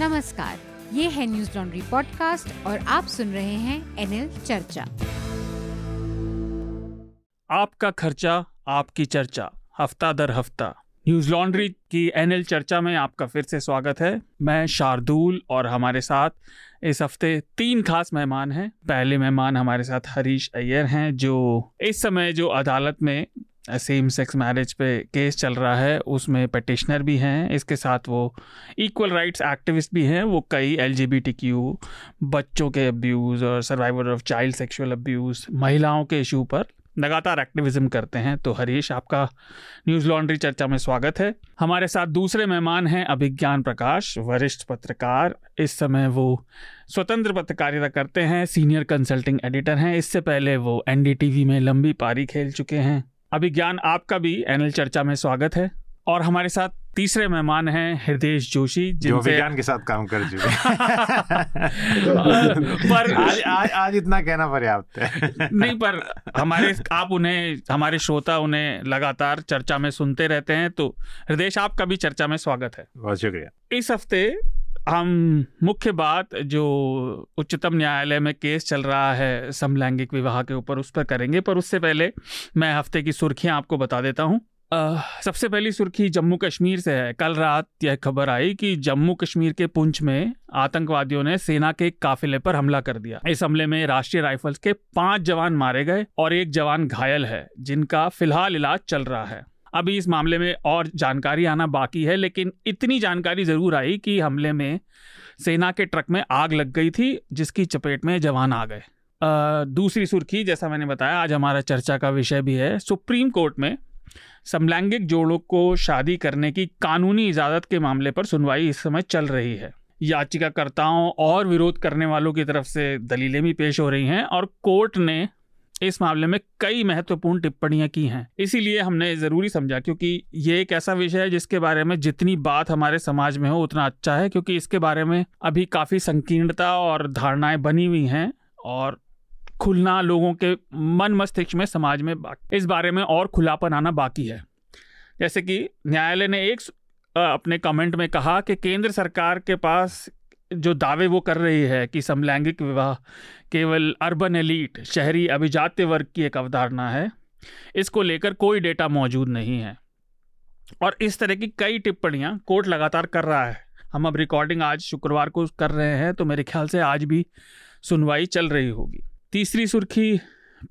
नमस्कार, ये है न्यूज़ लॉन्ड्री पॉडकास्ट और आप सुन रहे हैं एनएल चर्चा। आपका खर्चा, आपकी चर्चा, हफ़्ता दर हफ़्ता। न्यूज़ लॉन्ड्री की एनएल चर्चा में आपका फिर से स्वागत है। मैं शार्दुल और हमारे साथ इस हफ़्ते तीन खास मेहमान हैं। पहले मेहमान हमारे साथ हरीश अय्यर हैं, जो इस समय जो अदालत में सेम सेक्स मैरिज पे केस चल रहा है, उसमें पटिशनर भी हैं, इसके साथ वो इक्वल राइट्स एक्टिविस्ट भी हैं, वो कई एलजीबीटीक्यू बच्चों के अब्यूज़ और survivor of child sexual abuse महिलाओं के इशू पर लगातार एक्टिविज्म करते हैं। तो हरीश, आपका न्यूज़ लॉन्ड्री चर्चा में स्वागत है। हमारे साथ दूसरे मेहमान हैं अभिज्ञान प्रकाश, वरिष्ठ पत्रकार, इस समय वो स्वतंत्र पत्रकारिता करते हैं सीनियर कंसल्टिंग एडिटर हैं। इससे पहले वो एनडीटीवी में लंबी पारी खेल चुके हैं। अभिज्ञान आपका भी एनएल चर्चा में स्वागत है। और हमारे साथ तीसरे मेहमान हैं हृदय जोशी जो विज्ञान के साथ काम कर चुके पर आज, आज आज इतना कहना पर्याप्त है। नहीं पर हमारे आप उन्हें हमारे श्रोता उन्हें लगातार चर्चा में सुनते रहते हैं तो हृदय आपका भी चर्चा में स्वागत है। बहुत शुक्रिया। इस हफ़्ते हम मुख्य बात जो उच्चतम न्यायालय में केस चल रहा है समलैंगिक विवाह के ऊपर, उस पर करेंगे, पर उससे पहले मैं हफ़्ते की सुर्खियाँ आपको बता देता हूँ। सबसे पहली सुर्खी जम्मू कश्मीर से है। कल रात यह खबर आई कि जम्मू कश्मीर के पुंछ में आतंकवादियों ने सेना के एक काफिले पर हमला कर दिया। इस हमले में राष्ट्रीय राइफल्स के पाँच जवान मारे गए और एक जवान घायल है, जिनका फ़िलहाल इलाज चल रहा है। अभी इस मामले में और जानकारी आना बाकी है, लेकिन इतनी जानकारी ज़रूर आई कि हमले में सेना के ट्रक में आग लग गई थी, जिसकी चपेट में जवान आ गए। दूसरी सुर्खी, जैसा मैंने बताया, आज हमारा चर्चा का विषय भी है। सुप्रीम कोर्ट में समलैंगिक जोड़ों को शादी करने की कानूनी इजाज़त के मामले पर सुनवाई इस समय चल रही है। याचिकाकर्ताओं और विरोध करने वालों की तरफ़ से दलीलें भी पेश हो रही हैं और कोर्ट ने इस मामले में कई महत्वपूर्ण टिप्पणियाँ की हैं। इसीलिए हमने ज़रूरी समझा, क्योंकि ये एक ऐसा विषय है जिसके बारे में जितनी बात हमारे समाज में हो, उतना अच्छा है, क्योंकि इसके बारे में अभी काफ़ी संकीर्णता और धारणाएँ बनी हुई हैं और खुलना लोगों के मन मस्तिष्क में, समाज में इस बारे में और खुलापन आना बाकी है। जैसे कि न्यायालय ने एक अपने कमेंट में कहा कि केंद्र सरकार के पास जो दावे वो कर रही है कि समलैंगिक विवाह केवल अर्बन एलीट शहरी अभिजात्य वर्ग की एक अवधारणा है, इसको लेकर कोई डेटा मौजूद नहीं है। और इस तरह की कई टिप्पणियाँ कोर्ट लगातार कर रहा है। हम अब रिकॉर्डिंग आज शुक्रवार को कर रहे हैं तो मेरे ख्याल से आज भी सुनवाई चल रही होगी। तीसरी सुर्खी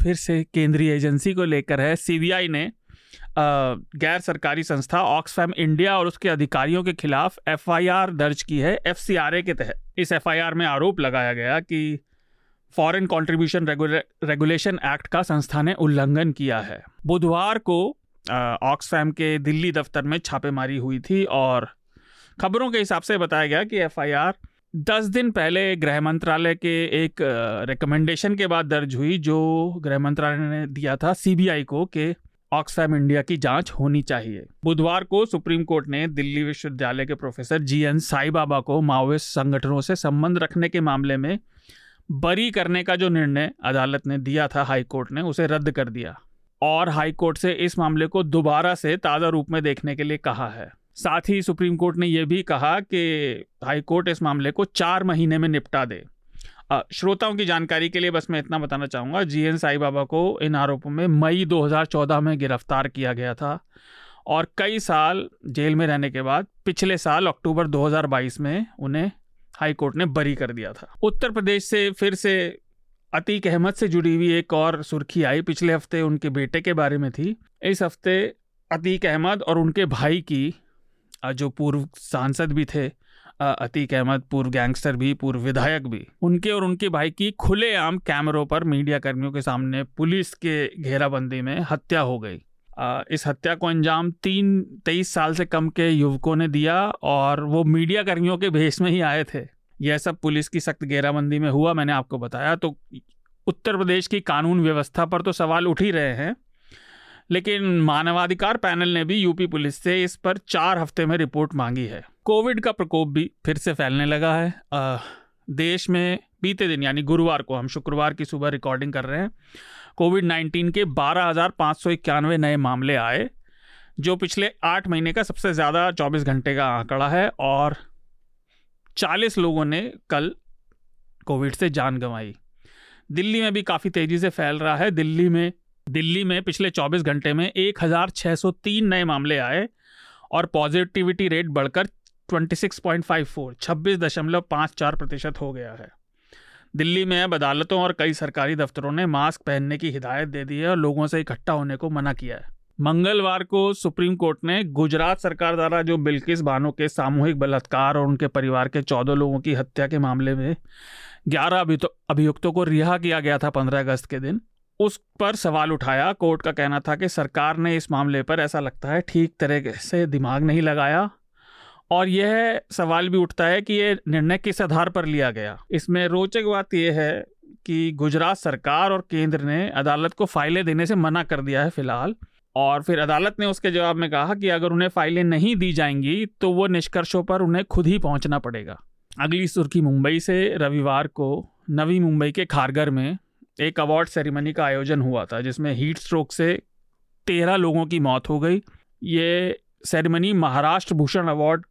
फिर से केंद्रीय एजेंसी को लेकर है। सीबीआई ने गैर सरकारी संस्था ऑक्सफैम इंडिया और उसके अधिकारियों के खिलाफ एफआईआर दर्ज की है एफसीआरए के तहत। इस एफआईआर में आरोप लगाया गया कि फॉरेन कंट्रीब्यूशन रेगुलेशन एक्ट का संस्था ने उल्लंघन किया है। बुधवार को ऑक्सफैम के दिल्ली दफ्तर में छापेमारी हुई थी और खबरों के हिसाब से बताया गया कि एफआईआर दस दिन पहले गृह मंत्रालय के एक रिकमेंडेशन के बाद दर्ज हुई, जो गृह मंत्रालय ने दिया था सीबीआई को कि ऑक्सफैम इंडिया की जाँच होनी चाहिए। बुधवार को सुप्रीम कोर्ट ने दिल्ली विश्वविद्यालय के professor G N Sai Baba को माओइस्ट संगठनों से संबंध रखने के मामले में बरी करने का जो निर्णय अदालत ने दिया था हाई कोर्ट ने, उसे रद्द कर दिया। और हाई कोर्ट से इस मामले को दोबारा से ताज़ा रूप में देखने के लिए कहा है। साथ ही सुप्रीम कोर्ट ने यह भी कहा कि हाई कोर्ट इस मामले को चार महीने में निपटा दे। श्रोताओं की जानकारी के लिए बस मैं इतना बताना चाहूँगा जी एन साई बाबा को इन आरोपों में मई 2014 में गिरफ़्तार किया गया था और कई साल जेल में रहने के बाद पिछले साल अक्टूबर 2022 में उन्हें हाई कोर्ट ने बरी कर दिया था। उत्तर प्रदेश से फिर से अतीक अहमद से जुड़ी हुई एक और सुर्खी आई, पिछले हफ़्ते उनके बेटे के बारे में थी। इस हफ़्ते अतीक अहमद और उनके भाई की जो पूर्व सांसद भी थे अतीक अहमद, पूर्व गैंगस्टर भी, पूर्व विधायक भी। उनके और उनके भाई की खुलेआम कैमरों पर मीडिया कर्मियों के सामने पुलिस के घेराबंदी में हत्या हो गई। इस हत्या को अंजाम तीन, तेईस साल से कम के युवकों ने दिया और वो मीडिया कर्मियों के भेष में ही आए थे। यह सब पुलिस की सख्त घेराबंदी में हुआ, मैंने आपको बताया। तो उत्तर प्रदेश की कानून व्यवस्था पर तो सवाल उठ ही रहे हैं। लेकिन मानवाधिकार पैनल ने भी यूपी पुलिस से इस पर चार हफ़्ते में रिपोर्ट मांगी है। कोविड का प्रकोप भी फिर से फैलने लगा है। आ, देश में बीते दिन यानी गुरुवार को हम शुक्रवार की सुबह रिकॉर्डिंग कर रहे हैं कोविड नाइन्टीन के बारह नए मामले आए जो पिछले आठ महीने का सबसे ज़्यादा चौबीस घंटे का आंकड़ा है और चालीस लोगों ने कल कोविड से जान गंवाई। दिल्ली में भी काफ़ी तेज़ी से फैल रहा है। दिल्ली में दिल्ली में पिछले 24 घंटे में 1603 नए मामले आए और पॉजिटिविटी रेट बढ़कर 26.54 छब्बीस दशमलव पाँच चार प्रतिशत हो गया है। दिल्ली में अब अदालतों और कई सरकारी दफ्तरों ने मास्क पहनने की हिदायत दे दी है और लोगों से इकट्ठा होने को मना किया है। मंगलवार को सुप्रीम कोर्ट ने गुजरात सरकार द्वारा जो बिल्किस बानो के सामूहिक बलात्कार और उनके परिवार के चौदह लोगों की हत्या के मामले में ग्यारह अभियुक्तों को रिहा किया गया था पंद्रह अगस्त के दिन उस पर सवाल उठाया, कोर्ट का कहना था कि सरकार ने इस मामले पर ऐसा लगता है ठीक तरह से दिमाग नहीं लगाया और यह सवाल भी उठता है कि ये निर्णय किस आधार पर लिया गया। इसमें रोचक बात यह है कि गुजरात सरकार और केंद्र ने अदालत को फाइलें देने से मना कर दिया है फ़िलहाल और फिर अदालत ने उसके जवाब में कहा कि अगर उन्हें फाइलें नहीं दी जाएँगी तो वो निष्कर्षों पर उन्हें खुद ही पहुँचना पड़ेगा। अगली सुर्खी मुंबई से, रविवार को नवी मुंबई के खारगर में एक अवार्ड सेरेमनी का आयोजन हुआ था, जिसमें हीट स्ट्रोक से तेरह लोगों की मौत हो गई। ये सेरेमनी महाराष्ट्र भूषण अवार्ड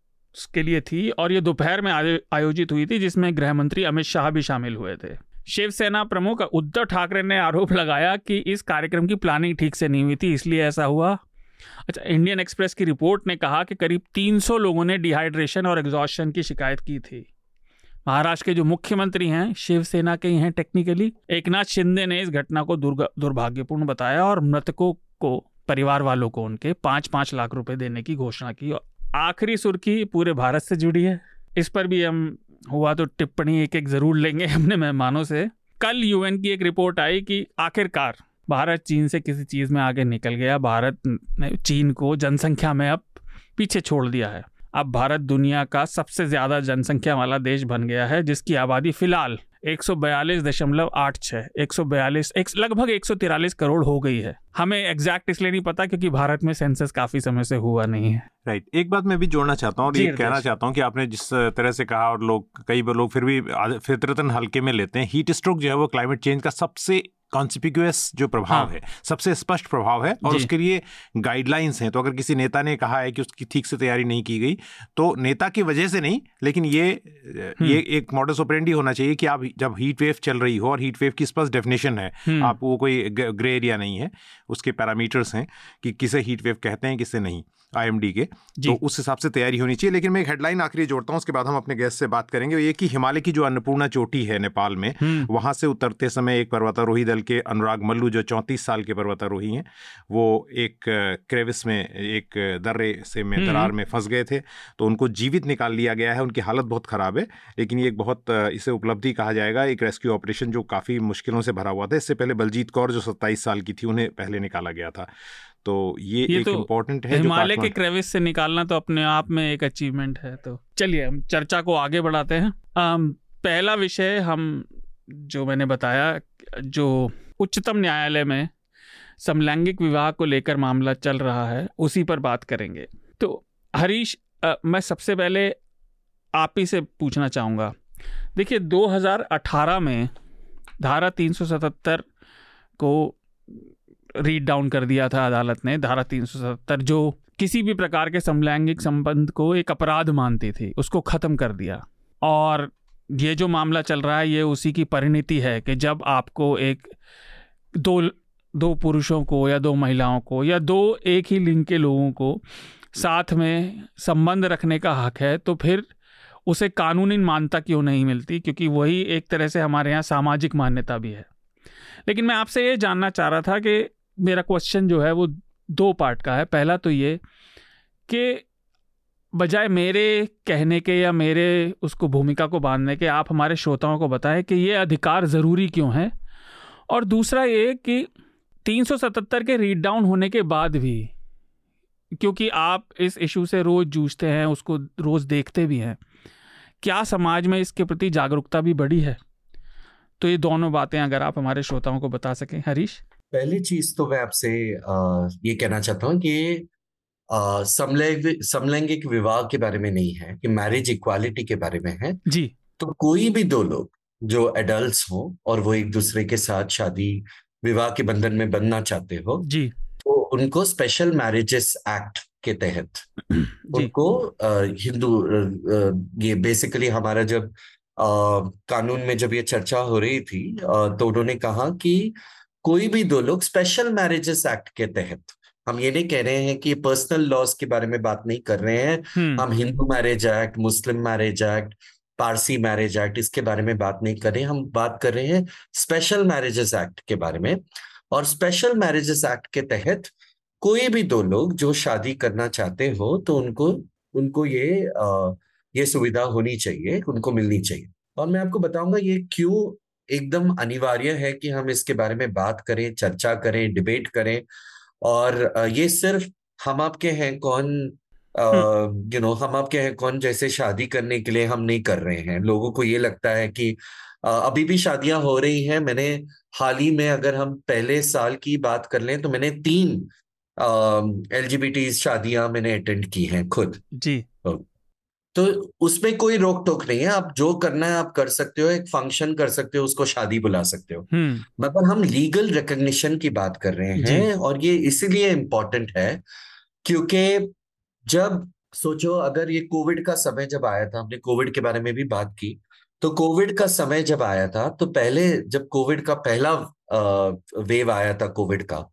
के लिए थी और ये दोपहर में आयोजित हुई थी, जिसमें गृह मंत्री अमित शाह भी शामिल हुए थे। शिवसेना प्रमुख उद्धव ठाकरे ने आरोप लगाया कि इस कार्यक्रम की प्लानिंग ठीक से नहीं हुई थी, इसलिए ऐसा हुआ। अच्छा इंडियन एक्सप्रेस की रिपोर्ट ने कहा कि करीब 300 लोगों ने डिहाइड्रेशन और एग्जॉशन की शिकायत की थी। महाराष्ट्र के जो मुख्यमंत्री हैं, शिवसेना के ही हैं टेक्निकली एक नाथ शिंदे ने इस घटना को दुर्भाग्यपूर्ण बताया और मृतकों को, परिवार वालों को उनके पाँच पाँच लाख रुपए देने की घोषणा की आखिरी सुर्खी पूरे भारत से जुड़ी है। इस पर भी हम, हुआ तो टिप्पणी एक एक ज़रूर लेंगे अपने मेहमानों से। कल यूएन की एक रिपोर्ट आई कि आखिरकार भारत चीन से किसी चीज़ में आगे निकल गया। भारत ने चीन को जनसंख्या में अब पीछे छोड़ दिया है। अब भारत दुनिया का सबसे ज़्यादा जनसंख्या वाला देश बन गया है जिसकी आबादी फ़िलहाल एक सौ बयालीस दशमलव आठ छः एक सौ बयालीस एक लगभग एक सौ तिरालीस करोड़ हो गई है। हमें एग्जैक्ट इसलिए नहीं पता क्योंकि भारत में सेंसस काफ़ी समय से हुआ नहीं है। Right right. एक बात मैं भी जोड़ना चाहता हूँ और ये कहना चाहता हूँ कि आपने जिस तरह से कहा और लोग कई बार लोग फिर भी फितरतन हल्के में लेते हैं हीट स्ट्रोक जो है वो क्लाइमेट चेंज का सबसे कॉन्सिपिक्यूस जो प्रभाव हाँ. है सबसे स्पष्ट प्रभाव है और उसके लिए गाइडलाइंस हैं तो अगर किसी नेता ने कहा है कि उसकी ठीक से तैयारी नहीं की गई तो नेता की वजह से नहीं लेकिन ये हम्म। ये एक मॉडल ऑपरेंडी होना चाहिए कि आप जब हीट वेव चल रही हो और हीट वेव की स्पष्ट डेफिनेशन है हम्म। आप वो कोई ग्रे एरिया नहीं है उसके पैरामीटर्स हैं कि किसे हीट वेव कहते हैं किसे नहीं आईएमडी के तो उस हिसाब से तैयारी होनी चाहिए। लेकिन मैं एक हेडलाइन आखिरी जोड़ता हूँ उसके बाद हम अपने गेस्ट से बात करेंगे। ये कि हिमालय की जो अन्नपूर्णा चोटी है नेपाल में हम्म। वहाँ से उतरते समय एक पर्वतारोही दल के अनुराग मल्लू जो चौंतीस साल के पर्वतारोही हैं वो एक क्रेविस में एक दर्रे से में हम्म। दरार में फंस गए थे। तो उनको जीवित निकाल लिया गया है। उनकी हालत बहुत ख़राब है। लेकिन ये एक बहुत इसे उपलब्धि कहा जाएगा। एक रेस्क्यू ऑपरेशन जो काफ़ी मुश्किलों से भरा हुआ था। इससे पहले बलजीत कौर जो सत्ताईस साल की थी उन्हें पहले निकाला गया था। तो ये, ये एक तो इम्पोर्टेंट है हिमालय के क्रेविस से निकालना तो अपने आप में एक अचीवमेंट है तो चलिए हम चर्चा को आगे बढ़ाते हैं। आम, पहला विषय हम जो मैंने बताया जो उच्चतम न्यायालय में समलैंगिक विवाह को लेकर मामला चल रहा है उसी पर बात करेंगे। तो हरीश आ, मैं सबसे पहले आप ही से पूछना चाहूँगा। देखिए 2018 में धारा 377 को रीड डाउन कर दिया था अदालत ने, धारा तीन सौ सत्तर, जो किसी भी प्रकार के समलैंगिक संबंध को एक अपराध मानती थी, उसको ख़त्म कर दिया। और ये जो मामला चल रहा है, ये उसी की परिणति है कि जब आपको एक, दो दो पुरुषों को या दो महिलाओं को या दो एक ही लिंग के लोगों को साथ में संबंध रखने का हक है तो फिर उसे कानूनी मान्यता क्यों नहीं मिलती? क्योंकि वही एक तरह से हमारे यहाँ सामाजिक मान्यता भी है। लेकिन मैं आपसे ये जानना चाह रहा था कि मेरा क्वेश्चन जो है वो दो पार्ट का है। पहला तो ये कि बजाय मेरे कहने के या मेरे उसको भूमिका को बांधने के, आप हमारे श्रोताओं को बताएँ कि ये अधिकार ज़रूरी क्यों है? और दूसरा ये कि 377 के रीड डाउन होने के बाद भी, क्योंकि आप इस इशू से रोज़ जूझते हैं, उसको रोज़ देखते भी हैं, क्या समाज में इसके प्रति जागरूकता भी बढ़ी है? तो ये दोनों बातें अगर आप हमारे श्रोताओं को बता सकें। हरीश? पहली चीज़ तो मैं आपसे ये कहना चाहता हूँ कि समलैंगिक समलैंगिक विवाह के बारे में नहीं है कि मैरिज इक्वालिटी के बारे में है। जी। तो कोई भी दो लोग जो एडल्ट हो और वो एक दूसरे के साथ शादी विवाह के बंधन में बनना चाहते हो जी। तो उनको स्पेशल मैरिजेस एक्ट के तहत उनको हिंदू ये बेसिकली हमारा जब आ, कानून में जब ये चर्चा हो रही थी आ, तो उन्होंने कहा कि कोई भी दो लोग स्पेशल मैरिजेस एक्ट के तहत हम ये नहीं कह रहे हैं कि पर्सनल लॉस के बारे में बात नहीं कर रहे हैं। हम्म। हम Hindu marriage act Muslim marriage act Parsi marriage act इसके बारे में बात नहीं कर रहे हम बात कर रहे हैं स्पेशल मैरिजेस एक्ट के बारे में। और स्पेशल मैरिजेस एक्ट के तहत कोई भी दो लोग जो शादी करना चाहते हो तो उनको उनको ये आ, ये सुविधा होनी चाहिए उनको मिलनी चाहिए। और मैं आपको बताऊँगा ये क्यों एकदम अनिवार्य है कि हम इसके बारे में बात करें चर्चा करें डिबेट करें। और ये सिर्फ़ हम आपके हैं कौन यू नो हम आपके हैं कौन जैसे शादी करने के लिए हम नहीं कर रहे हैं। लोगों को ये लगता है कि अभी भी शादियाँ हो रही हैं मैंने हाल ही में अगर हम पहले साल की बात कर लें तो मैंने तीन एल शादियाँ मैंने अटेंड की हैं खुद। जी। तो उसमें कोई रोक टोक नहीं है। आप जो करना है आप कर सकते हो एक फ़ंक्शन कर सकते हो उसको शादी बुला सकते हो। मगर हम लीगल रिकग्निशन की बात कर रहे हैं और ये इसीलिए इम्पोर्टेंट है क्योंकि जब सोचो अगर ये कोविड का समय जब आया था हमने कोविड के बारे में भी बात की तो कोविड का समय जब आया था तो पहले जब कोविड का पहला वेव आया था कोविड का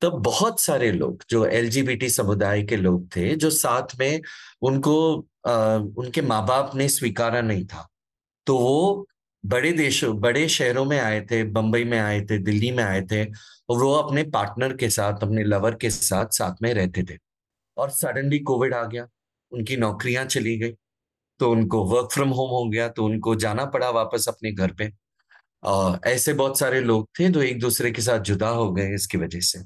तो बहुत सारे लोग जो एलजीबीटी समुदाय के लोग थे जो साथ में उनको उनके माँ बाप ने स्वीकारा नहीं था। तो वो बड़े देशों, बड़े शहरों में आए थे, बंबई में आए थे, दिल्ली में आए थे, और वो अपने पार्टनर के साथ, अपने लवर के साथ साथ में रहते थे। और सडनली कोविड आ गया, उनकी नौकरियाँ चली गई तो उनको वर्क फ्रॉम होम हो गया तो उनको जाना पड़ा वापस अपने घर पे। और ऐसे बहुत सारे लोग थे जो एक दूसरे के साथ जुदा हो गए इसकी वजह से।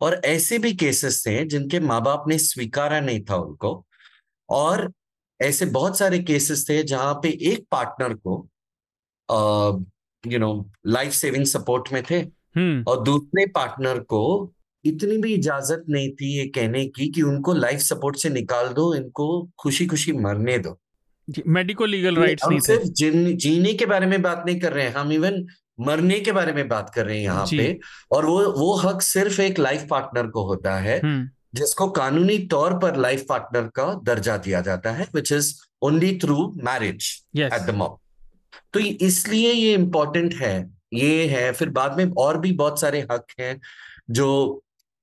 और ऐसे भी केसेस थे जिनके माँ बाप ने स्वीकारा नहीं था उनको। और ऐसे बहुत सारे केसेस थे जहाँ पे एक पार्टनर को you know life saving support में थे हम्म। और दूसरे पार्टनर को इतनी भी इजाज़त नहीं थी ये कहने की कि उनको लाइफ सपोर्ट से निकाल दो इनको खुशी खुशी मरने दो मेडिकल लीगल राइट्स नहीं सिर्फ़ जीने के बारे में बात नहीं कर रहे हैं हम इवन मरने के बारे में बात कर रहे हैं यहाँ पे और वो वो हक सिर्फ़ एक लाइफ पार्टनर को होता है हम्म। जिसको कानूनी तौर पर लाइफ पार्टनर का दर्जा दिया जाता है which is only through marriage at the mom तो इसलिए ये इंपॉर्टेंट है ये है। फिर बाद में और भी बहुत सारे हक हैं जो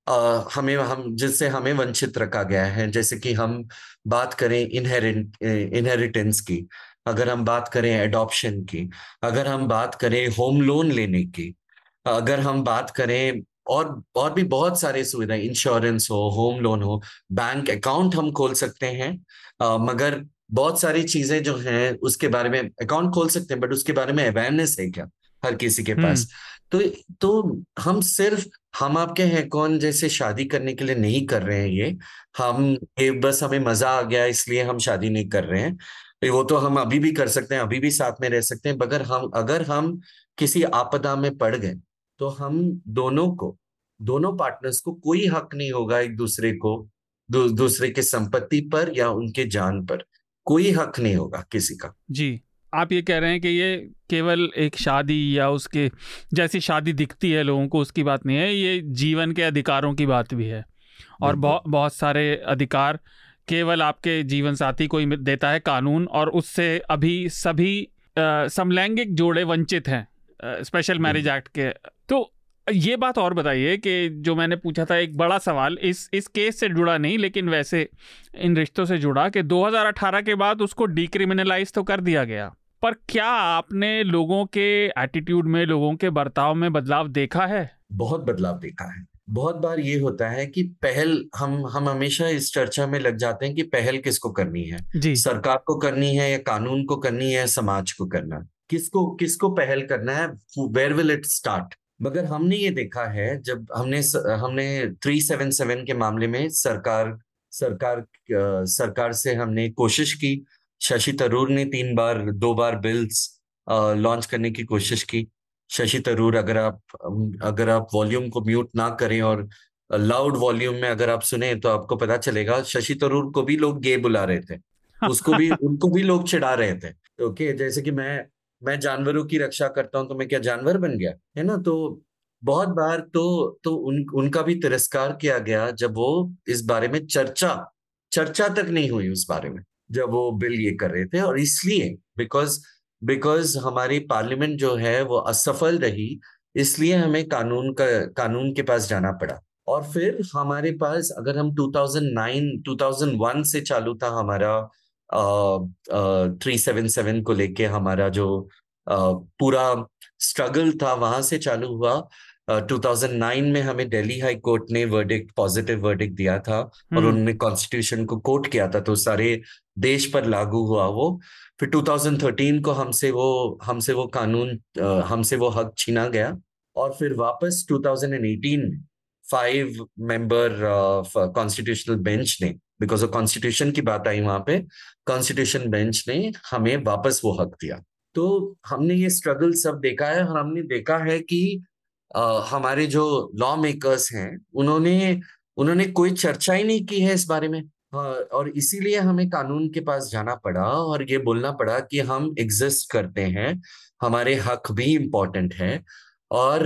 आ, हमें हम जिससे हमें वंचित रखा गया है। जैसे कि हम बात करें इनहेरिट इनहेरिटेंस की अगर हम बात करें एडॉप्शन की अगर हम बात करें होम लोन लेने की अगर हम बात करें और और भी बहुत सारे सुविधाएँ इंश्योरेंस हो होम लोन हो बैंक अकाउंट हम खोल सकते हैं। आ, मगर बहुत सारी चीज़ें जो हैं उसके बारे में अकाउंट खोल सकते हैं बट उसके बारे में अवेयरनेस है क्या हर किसी के पास? तो तो हम सिर्फ़ हम आपके हैं कौन जैसे शादी करने के लिए नहीं कर रहे हैं ये। हम ये बस हमें मज़ा आ गया इसलिए हम शादी नहीं कर रहे हैं। वो तो हम अभी भी कर सकते हैं अभी भी साथ में रह सकते हैं मगर हम अगर हम किसी आपदा में पड़ गए तो हम दोनों को दोनों पार्टनर्स को कोई हक नहीं होगा एक दूसरे को दू, दूसरे के संपत्ति पर या उनके जान पर। कोई हक नहीं होगा किसी का। जी आप ये कह रहे हैं कि ये केवल एक शादी या उसके जैसी शादी दिखती है लोगों को उसकी बात नहीं है ये जीवन के अधिकारों की बात भी है। और बहुत बहुत सारे अधिकार केवल आपके जीवन साथी को ही देता है कानून और उससे अभी सभी समलैंगिक जोड़े वंचित हैं स्पेशल मैरिज एक्ट के ये बात और बताइए कि जो मैंने पूछा था एक बड़ा सवाल इस इस केस से जुड़ा नहीं लेकिन वैसे इन रिश्तों से जुड़ा कि 2018 के बाद उसको डिक्रिमिनलाइज तो कर दिया गया। पर क्या आपने लोगों के एटीट्यूड में लोगों के बर्ताव में बदलाव देखा है? बहुत बदलाव देखा है। बहुत बार ये होता है कि पहल हम हम हमेशा इस चर्चा में लग जाते हैं कि पहल किसको करनी है? जी। सरकार को करनी है या कानून को करनी है समाज को करना? किसको किसको पहल करना है? वेयर विल इट स्टार्ट मगर हमने ये देखा है जब हमने हमने थ्री सेवन सेवन के मामले में सरकार सरकार सरकार से हमने कोशिश की। शशि तरूर ने तीन बार दो बार बिल्स लॉन्च करने की कोशिश की। शशि तरूर अगर आप अगर आप वॉल्यूम को म्यूट ना करें और लाउड वॉल्यूम में अगर आप सुने तो आपको पता चलेगा शशि तरूर को भी लोग गे बुला रहे थे। उसको भी उनको भी लोग चिढ़ा रहे थे। ओके okay, जैसे कि मैं मैं जानवरों की रक्षा करता हूँ तो मैं क्या जानवर बन गया? है ना? तो बहुत बार तो तो उन, उनका भी तिरस्कार किया गया जब वो इस बारे में चर्चा चर्चा तक नहीं हुई उस बारे में, जब वो बिल ये कर रहे थे। और इसलिए बिकॉज़ बिकॉज़ हमारी पार्लियामेंट जो है वो असफल रही, इसलिए हमें कानून का, कानून के पास जाना पड़ा। और फिर हमारे पास, अगर हम 2009 2001 से चालू था हमारा थ्री सेवन सेवन को लेके हमारा जो पूरा स्ट्रगल था वहाँ से चालू हुआ uh, 2009 में हमें दिल्ली हाई कोर्ट ने वर्डिक्ट पॉजिटिव वर्डिक्ट दिया था और हम्म। उन्होंने कॉन्स्टिट्यूशन को कोट किया था तो सारे देश पर लागू हुआ वो फिर 2013 को हमसे वो हमसे वो कानून हमसे वो हक छीना गया और फिर वापस 2018 में फाइव मेंबर कॉन्स्टिट्यूशनल बेंच ने बिकॉज़ ऑफ़ कॉन्स्टिट्यूशन की बात आई वहाँ पे कॉन्स्टिट्यूशन बेंच ने हमें वापस वो हक दिया। तो हमने ये स्ट्रगल सब देखा है और हमने देखा है कि आ, हमारे जो लॉ मेकर्स हैं उन्होंने उन्होंने कोई चर्चा ही नहीं की है इस बारे में। और इसीलिए हमें कानून के पास जाना पड़ा और ये बोलना पड़ा कि हम एग्जिस्ट करते हैं हमारे हक भी इम्पोर्टेंट है और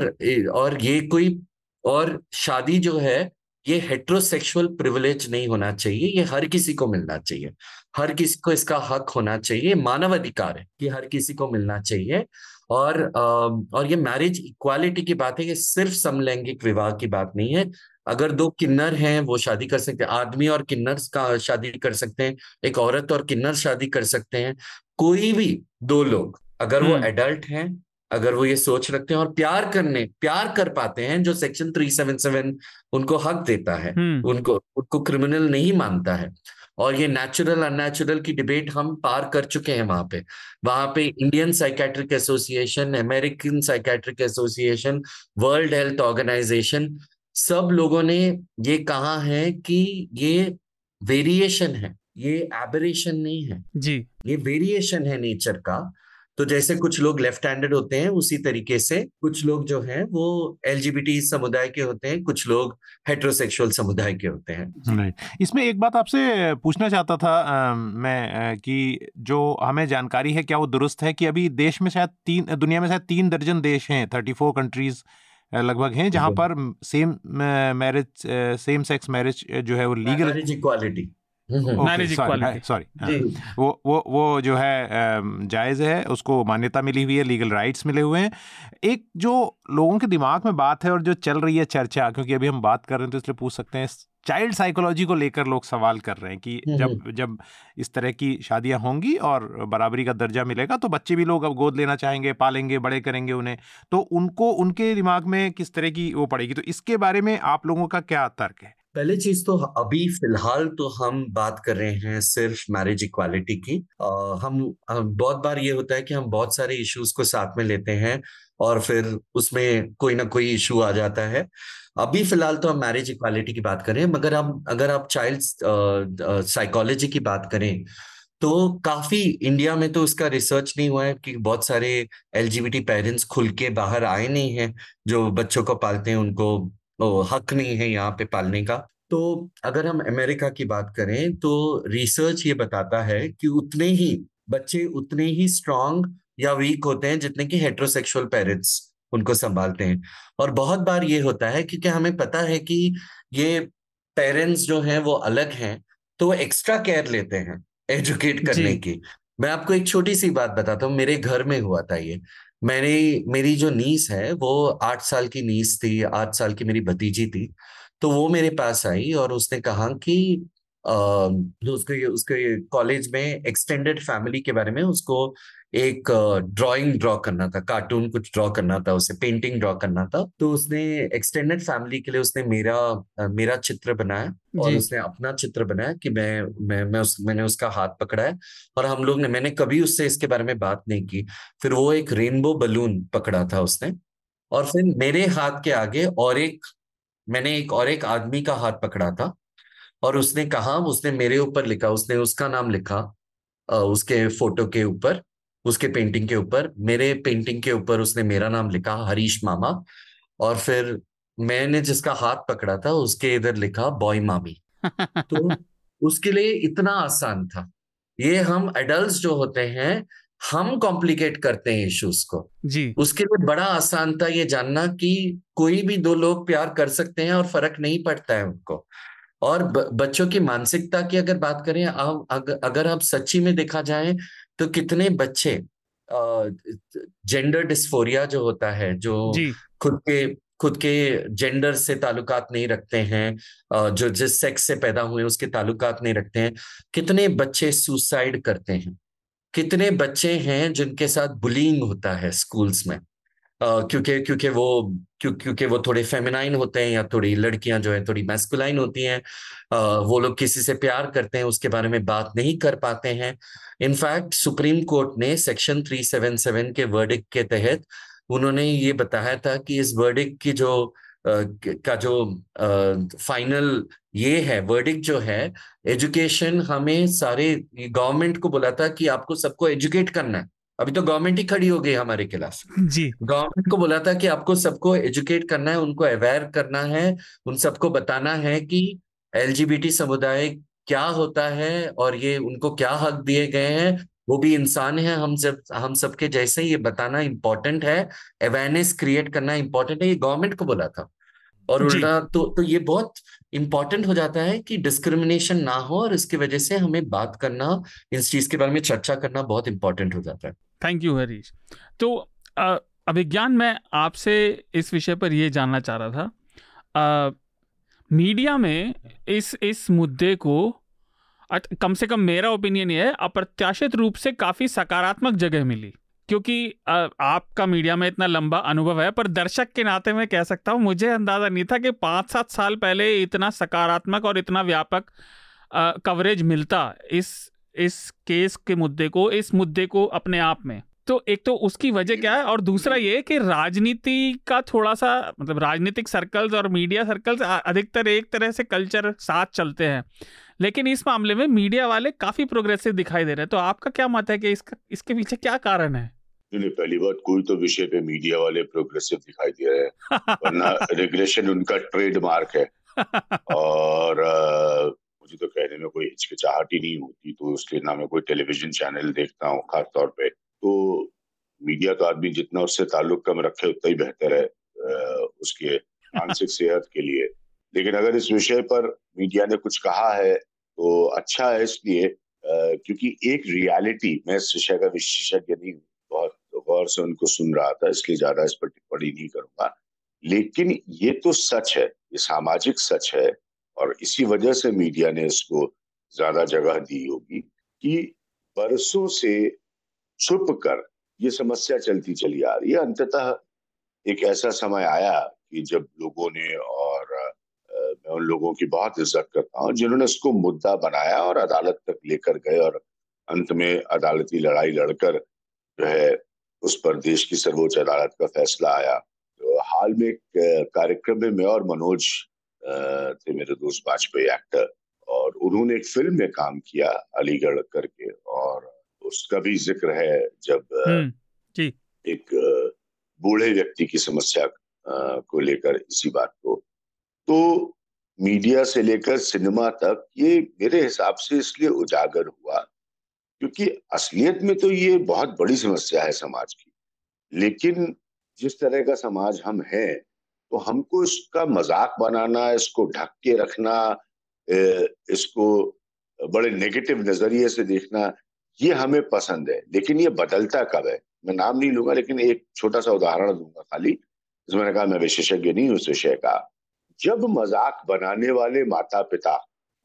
और ये कोई और शादी जो है ये हेट्रोसेक्सुअल प्रिविलेज नहीं होना चाहिए ये हर किसी को मिलना चाहिए। हर किसी को इसका हक होना चाहिए मानव अधिकार है कि हर किसी को मिलना चाहिए। और और ये मैरिज इक्वालिटी की बात है ये सिर्फ़ समलैंगिक विवाह की बात नहीं है। अगर दो किन्नर हैं वो शादी कर सकते हैं आदमी और किन्नर का शादी कर सकते हैं एक औरत और किन्नर शादी कर सकते हैं। कोई भी दो लोग अगर वो एडल्ट हैं अगर वो ये सोच रखते हैं और प्यार करने प्यार कर पाते हैं जो सेक्शन थ्री सेवन सेवन उनको हक देता है उनको उनको क्रिमिनल नहीं मानता है। और ये नेचुरल अननेचुरल की डिबेट हम पार कर चुके हैं वहाँ पे। वहाँ पे Indian psychiatric association American psychiatric association world health organisation सब लोगों ने ये कहा है कि ये वेरिएशन है ये एबरेशन नहीं है। जी। ये वेरिएशन है नेचर का। तो जैसे कुछ लोग लेफ़्ट हैंडेड होते हैं उसी तरीके से कुछ लोग जो हैं वो एलजीबीटी समुदाय के होते हैं कुछ लोग हेट्रोसेक्सुअल समुदाय के होते हैं। इसमें एक बात आपसे पूछना चाहता था आ, मैं कि जो हमें जानकारी है क्या वो दुरुस्त है कि अभी देश में शायद तीन दुनिया में शायद तीन दर्जन देश हैं थर्टी फोर कंट्रीज़ लगभग हैं जहाँ पर same marriage same sex marriage जो है वो legal equality marriage equality sorry वो वो वो जो है जायज़ है उसको मान्यता मिली हुई है लीगल राइट्स मिले हुए हैं। एक जो लोगों के दिमाग में बात है और जो चल रही है चर्चा क्योंकि अभी हम बात कर रहे हैं तो इसलिए पूछ सकते हैं चाइल्ड साइकोलॉजी को लेकर लोग सवाल कर रहे हैं कि जब जब इस तरह की शादियाँ होंगी और बराबरी का दर्जा मिलेगा तो बच्चे भी लोग अब गोद लेना चाहेंगे पालेंगे बड़े करेंगे उन्हें। तो उनको उनके दिमाग में किस तरह की वो पड़ेगी? तो इसके बारे में आप लोगों का क्या तर्क है? पहली चीज़ तो अभी फ़िलहाल तो हम बात कर रहे हैं सिर्फ़ मैरिज इक्वालिटी की। आ, हम, बहुत बार ये होता है कि हम बहुत सारे इश्यूज़ को साथ में लेते हैं और फिर उसमें कोई ना कोई इशू आ जाता है। अभी फ़िलहाल तो हम मैरिज इक्वालिटी की बात करें मगर हम अगर आप चाइल्ड साइकोलॉजी की बात करें तो काफ़ी इंडिया में तो उसका रिसर्च नहीं हुआ है कि बहुत सारे एलजीबीटी पेरेंट्स खुल के बाहर आए नहीं हैं जो बच्चों को पालते हैं उनको हक नहीं है यहाँ पे पालने का। तो अगर हम अमेरिका की बात करें तो रिसर्च ये बताता है कि उतने ही बच्चे उतने ही स्ट्रांग या वीक होते हैं जितने कि हेट्रोसेक्सुअल पेरेंट्स उनको संभालते हैं। और बहुत बार ये होता है क्योंकि हमें पता है कि ये पेरेंट्स जो हैं वो अलग हैं तो वो एक्स्ट्रा केयर लेते हैं एजुकेट करने की। मैं आपको एक छोटी सी बात बताता हूँ मेरे घर में हुआ था ये। मेरी मेरी जो नीस है, वो आठ साल की नीस थी, आठ साल की मेरी भतीजी थी तो वो मेरे पास आई और उसने कहा कि उसके उसके कॉलेज में एक्सटेंडेड फैमिली के बारे में उसको एक ड्राइंग ड्रॉ करना था कार्टून कुछ ड्रॉ करना था उसे पेंटिंग ड्रॉ करना था। तो उसने एक्सटेंडेड फैमिली के लिए उसने मेरा मेरा चित्र बनाया और उसने अपना चित्र बनाया कि मैं मैं मैं उस मैंने उसका हाथ पकड़ा है और हम लोग ने मैंने कभी उससे इसके बारे में बात नहीं की। फिर वो एक रेनबो बलून पकड़ा था उसने और फिर मेरे हाथ के आगे और एक मैंने एक और एक आदमी का हाथ पकड़ा था। और उसने कहा उसने मेरे ऊपर लिखा उसने उसका नाम लिखा उसके फ़ोटो के ऊपर उसके पेंटिंग के ऊपर। मेरे पेंटिंग के ऊपर उसने मेरा नाम लिखा हरीश मामा। और फिर मैंने जिसका हाथ पकड़ा था उसके इधर लिखा बॉय मामी तो उसके लिए इतना आसान था। ये हम एडल्ट जो होते हैं हम कॉम्प्लिकेट करते हैं इश्यूज़ को। जी। उसके लिए बड़ा आसान था ये जानना कि कोई भी दो लोग प्यार कर सकते हैं और फ़र्क नहीं पड़ता है उनको। और ब, बच्चों की मानसिकता की अगर बात करें आप अगर, अगर आप सच्ची में देखा जाए तो कितने बच्चे जेंडर डिस्फोरिया जो होता है जो खुद के खुद के जेंडर से ताल्लुकात नहीं रखते हैं जो जिस सेक्स से पैदा हुए उसके ताल्लुकात नहीं रखते हैं कितने बच्चे सुसाइड करते हैं? कितने बच्चे हैं जिनके साथ बुलिंग होता है स्कूल्स में? क्योंकि क्योंकि वो, क्यों, क्योंकि वो थोड़े फेमिनाइन होते हैं या थोड़ी लड़कियाँ जो है, थोड़ी मैस्कुलाइन होती हैं वो लोग किसी से प्यार करते हैं, उसके बारे में बात नहीं कर पाते हैं। इनफैक्ट सुप्रीम कोर्ट ने सेक्शन 377 के वर्डिक के तहत उन्होंने ये बताया था कि इस वर्डिक की जो का जो फाइनल ये है वर्डिक जो है एजुकेशन हमें सारे गवर्नमेंट को बोला था कि आपको सबको एजुकेट करना है। अभी तो गवर्नमेंट ही खड़ी हो गई हमारे खिलाफ जी। गवर्नमेंट को बोला था कि आपको सबको एजुकेट करना है उनको अवेयर करना है उन सबको बताना है कि एलजीबीटी समुदाय क्या होता है और ये उनको क्या हक दिए गए हैं। वो भी इंसान है हम जब हम सबके जैसे ये बताना इम्पोर्टेंट है अवेयरनेस क्रिएट करना इम्पोर्टेंट है ये गवर्नमेंट को बोला था। और उल्टा तो तो ये बहुत इंपॉर्टेंट हो जाता है कि डिस्क्रिमिनेशन ना हो और इसकी वजह से हमें बात करना इस चीज़ के बारे में चर्चा करना बहुत इंपॉर्टेंट हो जाता है। थैंक यू हरीश तो अभिज्ञान मैं आपसे इस विषय पर ये जानना चाह रहा था। आ, मीडिया में इस इस मुद्दे को कम से कम मेरा ओपिनियन ये है अप्रत्याशित रूप से काफ़ी सकारात्मक जगह मिली। क्योंकि आपका मीडिया में इतना लंबा अनुभव है पर दर्शक के नाते मैं कह सकता हूँ मुझे अंदाज़ा नहीं था कि पाँच सात साल पहले इतना सकारात्मक और इतना व्यापक कवरेज मिलता इस इस केस के मुद्दे को इस मुद्दे को अपने आप में। तो एक तो उसकी वजह क्या है? और दूसरा ये कि राजनीति का थोड़ा सा मतलब राजनीतिक सर्कल्स और मीडिया सर्कल्स अधिकतर एक तरह से कल्चर साथ चलते हैं। लेकिन इस मामले में मीडिया वाले काफ़ी प्रोग्रेसिव दिखाई दे रहे हैं। तो आपका क्या मत है कि इसका इसके पीछे क्या कारण है? नहीं पहली बात कोई तो विषय पे मीडिया वाले प्रोग्रेसिव दिखाई दे रहे हैं वरना रेगुलेशन उनका ट्रेडमार्क है। और आ, मुझे तो कहने में कोई हिचकिचाहट ही नहीं होती तो इसलिए ना मैं कोई टेलीविज़न चैनल देखता हूँ खास तौर पे। तो मीडिया तो आदमी जितना उससे ताल्लुक कम रखे उतना ही बेहतर है उसके मानसिक सेहत के लिए। लेकिन अगर इस विषय पर मीडिया ने कुछ कहा है तो अच्छा है इसलिए क्योंकि एक रियलिटी मैं इस विषय का विशेषज्ञ नहीं हूँ बहुत गौर से उनको सुन रहा था इसलिए ज़्यादा इस पर टिप्पणी नहीं करूँगा। लेकिन ये तो सच है ये सामाजिक सच है और इसी वजह से मीडिया ने इसको ज़्यादा जगह दी होगी कि बरसों से छुप कर ये समस्या चलती चली आ रही है। अंततः एक ऐसा समय आया कि जब लोगों ने और मैं उन लोगों की बहुत इज़्ज़त करता हूँ जिन्होंने इसको मुद्दा बनाया और अदालत तक लेकर गए और अंत में अदालती लड़ाई लड़कर जो है उस पर देश की सर्वोच्च अदालत का फैसला आया। तो हाल में एक कार्यक्रम में मैं और मनोज थे मेरे दोस्त वाजपेयी एक्टर। और उन्होंने एक फ़िल्म में काम किया अलीगढ़ करके और उसका भी ज़िक्र है जब हम्म, जी। एक बूढ़े व्यक्ति की समस्या को लेकर इसी बात को। तो मीडिया से लेकर सिनेमा तक ये मेरे हिसाब से इसलिए उजागर हुआ क्योंकि असलियत में तो ये बहुत बड़ी समस्या है समाज की। लेकिन जिस तरह का समाज हम हैं तो हमको इसका मज़ाक बनाना इसको ढक के रखना इसको बड़े नेगेटिव नज़रिए से देखना ये हमें पसंद है। लेकिन ये बदलता कब है? मैं नाम नहीं लूँगा लेकिन एक छोटा सा उदाहरण दूँगा खाली। मैंने कहा मैं विशेषज्ञ नहीं उस विषय का। जब मज़ाक बनाने वाले माता पिता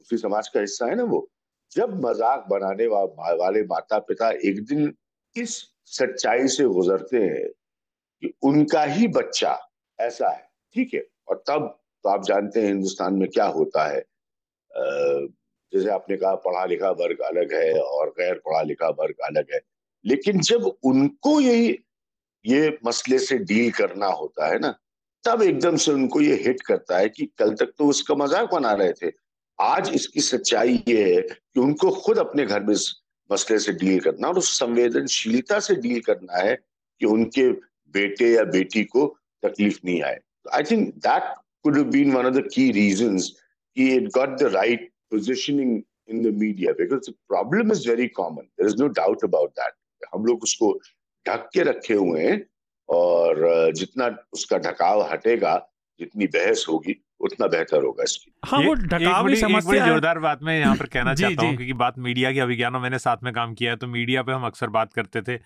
उसी समाज का हिस्सा है ना वो जब मज़ाक बनाने वा, वाले माता पिता एक दिन इस सच्चाई से गुजरते हैं कि उनका ही बच्चा ऐसा है। ठीक है, और तब तो आप जानते हैं हिंदुस्तान में क्या होता है। जैसे आपने कहा पढ़ा लिखा वर्ग अलग है और गैर पढ़ा लिखा वर्ग अलग है, लेकिन जब उनको यही, ये मसले से डील करना होता है ना, तब एकदम से उनको ये हिट करता है कि कल तक तो उसका मज़ाक बना रहे थे। आज इसकी सच्चाई ये है कि उनको खुद अपने घर में इस मसले से डील करना और उस संवेदनशीलता से डील करना है कि उनके बेटे या बेटी को तकलीफ़ नहीं आए। I think that could have been one of the key reasons he had got the right positioning in the media because the problem is very common. There is no doubt about that. हम लोग उसको ढक के रखे हुए हैं और जितना उसका ढकाव हटेगा जितनी बहस होगी उतना बेहतर होगा इसकी हाँ वो ढकाव एक जोरदार बात मैं यहाँ पर कहना चाहता हूँ क्योंकि बात मीडिया की अभिज्ञानों मैंने साथ में काम किया है तो मीडिया पे हम अक्सर बात करते थे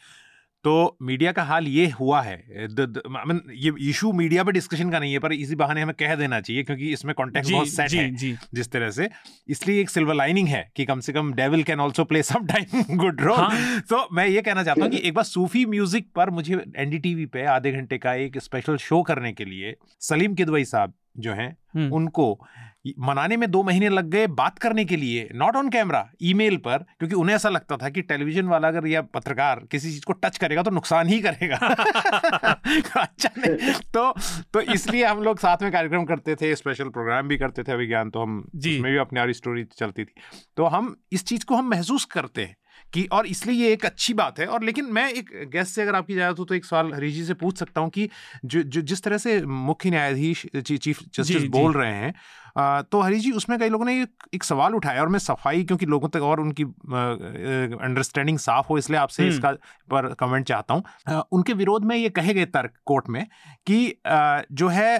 तो मीडिया का हाल ये हुआ है द, द, मीन ये इशू मीडिया पे डिस्कशन का नहीं है पर इसी बहाने हमें कह देना चाहिए क्योंकि इसमें कॉन्टेक्ट बहुत सेट जी, है जी. जिस तरह से इसलिए एक सिल्वर लाइनिंग है कि कम से कम devil can also play some time good role तो मैं ये कहना चाहता हूँ कि एक बार सूफी म्यूज़िक पर मुझे एनडीटीवी पे आधे घंटे का एक स्पेशल शो करने के लिए सलीम किदवई साहब जो हैं। उनको मनाने में दो महीने लग गए बात करने के लिए नॉट ऑन कैमरा ईमेल पर क्योंकि उन्हें ऐसा लगता था कि टेलीविज़न वाला अगर या पत्रकार किसी चीज़ को टच करेगा तो नुकसान ही करेगा। अच्छा नहीं तो तो इसलिए हम लोग साथ में कार्यक्रम करते थे स्पेशल प्रोग्राम भी करते थे अभिज्ञान तो हम जी। में भी अपनी और स्टोरी चलती थी। तो हम इस चीज़ को हम महसूस करते हैं। कि और इसलिए ये एक अच्छी बात है। और लेकिन मैं एक गेस्ट से अगर आपकी इजाज़त हो तो एक सवाल हरीश जी से पूछ सकता हूँ कि जो जो जिस तरह से मुख्य न्यायाधीश चीफ जस्टिस बोल रहे हैं तो हरीश जी उसमें कई लोगों ने एक सवाल उठाया और मैं सफ़ाई क्योंकि लोगों तक और उनकी अंडरस्टैंडिंग साफ़ हो इसलिए आपसे हम्म। इसका पर कमेंट चाहता हूँ। उनके विरोध में ये कहे गए तर्क कोर्ट में कि जो है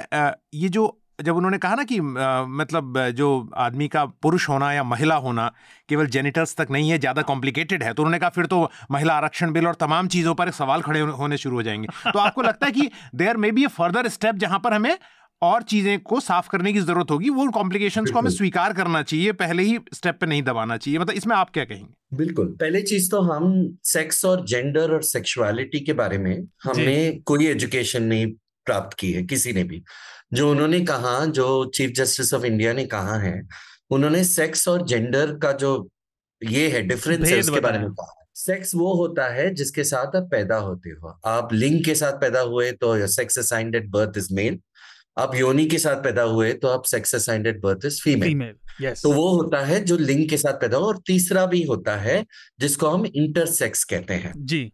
ये जो जब उन्होंने कहा ना कि आ, मतलब जो आदमी का पुरुष होना या महिला होना केवल जेनिटल्स तक नहीं है ज़्यादा कॉम्प्लिकेटेड है तो उन्होंने कहा फिर तो महिला आरक्षण बिल और तमाम चीज़ों पर सवाल खड़े होने शुरू हो जाएँगे। तो आपको लगता है कि there may be a further step जहाँ पर हमें और चीज़ें को साफ़ करने की ज़रूरत होगी वो कॉम्प्लिकेशन को हमें स्वीकार करना चाहिए पहले ही स्टेप पे नहीं दबाना चाहिए। मतलब इसमें आप क्या कहेंगे? बिल्कुल। पहले चीज़ तो हम सेक्स और जेंडर और सेक्सुअलिटी के बारे में हमें कोई एजुकेशन नहीं प्राप्त की है किसी ने भी। जो उन्होंने कहा जो चीफ जस्टिस ऑफ़ इंडिया ने कहा है उन्होंने सेक्स और जेंडर का जो ये है डिफरेंस है उसके बारे में कहा। सेक्स वो होता है जिसके साथ आप पैदा होते हो। आप लिंग के साथ पैदा हुए तो sex assigned at birth is male आप योनि के साथ पैदा हुए तो आप sex assigned at birth is female तो वो होता है जो लिंग के साथ पैदा हो और तीसरा भी होता है जिसको हम इंटरसेक्स कहते हैं। जी।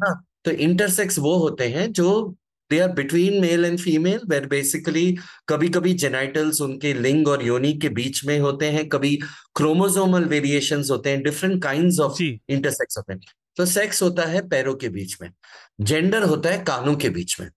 ना तो इंटरसेक्स वो होते हैं जो they are between male and female where basically कभी कभी जेनाइटल्स उनके लिंग और योनि के बीच में होते हैं कभी क्रोमोजोमल वेरिएशन होते हैं डिफरेंट काइंड ऑफ़ इंटरसेक्स होते हैं। तो सेक्स होता है पैरों के बीच में जेंडर होता है कानों के बीच में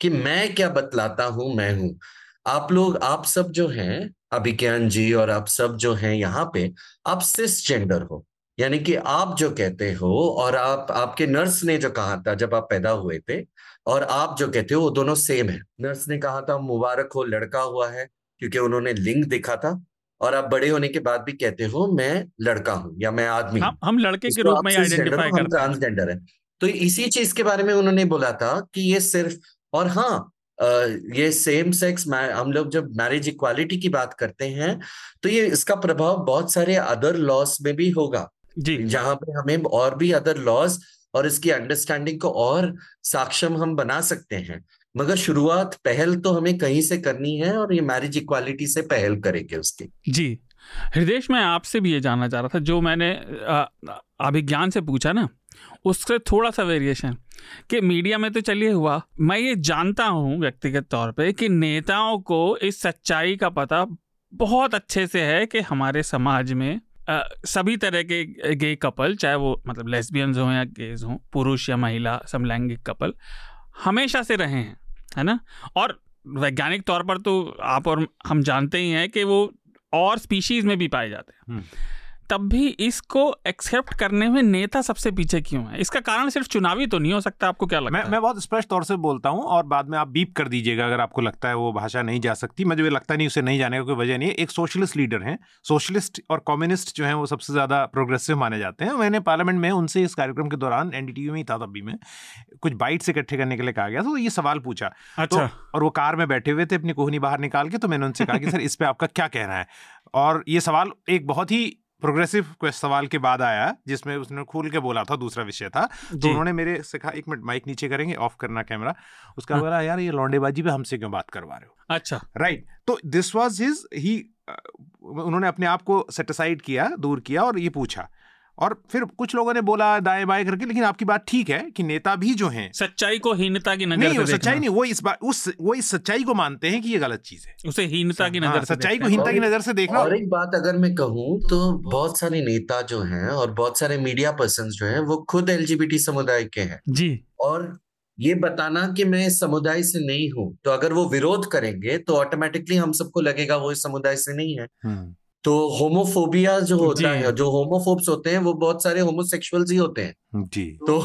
कि मैं क्या बतलाता हूँ मैं हूँ। आप लोग आप सब जो हैं अभिज्ञान जी और आप सब जो हैं यहाँ पे आप सिस जेंडर हो यानी कि आप जो कहते हो और आप आपके नर्स ने जो कहा था जब आप पैदा हुए थे और आप जो कहते हो वो दोनों सेम है। नर्स ने कहा था मुबारक हो लड़का हुआ है क्योंकि उन्होंने लिंग देखा था। और आप बड़े होने के बाद भी कहते हो मैं लड़का हूँ या मैं आदमी हम, हम लड़के के रूप में आइडेंटिफाई करते ट्रांसजेंडर है। तो इसी चीज़ के बारे में उन्होंने बोला था कि ये सिर्फ़ और हाँ ये सेम सेक्स हम लोग जब मैरिज इक्वालिटी की बात करते हैं तो ये इसका प्रभाव बहुत सारे अदर लॉस में भी होगा। जी। जहाँ पे हमें और भी अदर लॉज और इसकी अंडरस्टैंडिंग को और सक्षम हम बना सकते हैं। मगर शुरुआत पहल तो हमें कहीं से करनी है और ये मैरिज इक्वालिटी से पहल करेंगे उसकी। जी हृदय मैं आपसे भी ये जानना चाह रहा था, जो मैंने अभिज्ञान से पूछा ना, उससे थोड़ा सा वेरिएशन कि मीडिया में तो चलिए हुआ, मैं ये जानता हूँ व्यक्तिगत तौर पे कि नेताओं को इस सच्चाई का पता बहुत अच्छे से है कि हमारे समाज में सभी तरह के गे कपल, चाहे वो मतलब लेस्बियंस हों या गेज हों, पुरुष या महिला, समलैंगिक कपल, हमेशा से रहे हैं, है ना और वैज्ञानिक तौर पर तो आप और हम जानते ही हैं कि वो और स्पीशीज में भी पाए जाते हैं हम्म। तब भी इसको एक्सेप्ट करने में नेता सबसे पीछे क्यों है? इसका कारण सिर्फ़ चुनावी तो नहीं हो सकता आपको क्या लगता मैं, है? मैं बहुत स्पष्ट तौर से बोलता हूँ और बाद में आप बीप कर दीजिएगा अगर आपको लगता है वो भाषा नहीं जा सकती। मुझे लगता नहीं उसे नहीं जाने का कोई वजह नहीं है। एक सोशलिस्ट लीडर हैं। सोशलिस्ट और कम्युनिस्ट जो है वो सबसे ज़्यादा प्रोग्रेसिव माने जाते हैं। मैंने पार्लियामेंट में उनसे इस कार्यक्रम के दौरान एनडीटीवी में ही था तभी में कुछ बाइट्स इकट्ठे करने के लिए कहा गया। तो ये सवाल पूछा। तो अच्छा। और वो कार में बैठे हुए थे अपनी कोहनी बाहर निकाल के तो मैंने उनसे कहा कि सर इस पर आपका क्या कहना है? और ये सवाल एक बहुत ही प्रोग्रेसिव सवाल के बाद आया जिसमें उसने खोल के बोला था दूसरा विषय था। तो उन्होंने मेरे से कहा एक मिनट माइक नीचे करेंगे ऑफ़ करना कैमरा। उसका हाँ। बोला यार ये लौंडेबाजी पे हमसे क्यों बात करवा रहे हो? अच्छा। राइट। तो दिस वाज हिज ही उन्होंने अपने आप को सेटिसाइड किया दूर किया और ये पूछा। और फिर कुछ लोगों ने बोला दाएँ बाएँ करके लेकिन आपकी बात ठीक है कि नेता भी जो हैं सच्चाई को हीनता की नज़र नहीं से सच्चाई नहीं वो इस बात उस वो इस सच्चाई को मानते हैं कि ये गलत चीज़ है। उसे हीनता की हाँ, नज़र से सच्चाई को हीनता की नज़र से देखना। और एक बात अगर मैं कहूँ तो बहुत सारे नेता जो है और बहुत सारे मीडिया पर्सन जो है वो खुद एलजीबीटी समुदाय के हैं। जी। और ये बताना कि मैं इस समुदाय से नहीं हूँ तो अगर वो विरोध करेंगे तो ऑटोमेटिकली हम सबको लगेगा वो इस समुदाय से नहीं है। हम्म। तो होमोफोबिया जो होता है जो होमोफोब्स होते हैं वो बहुत सारे होमोसेक्सुअल्स ही होते हैं। जी। तो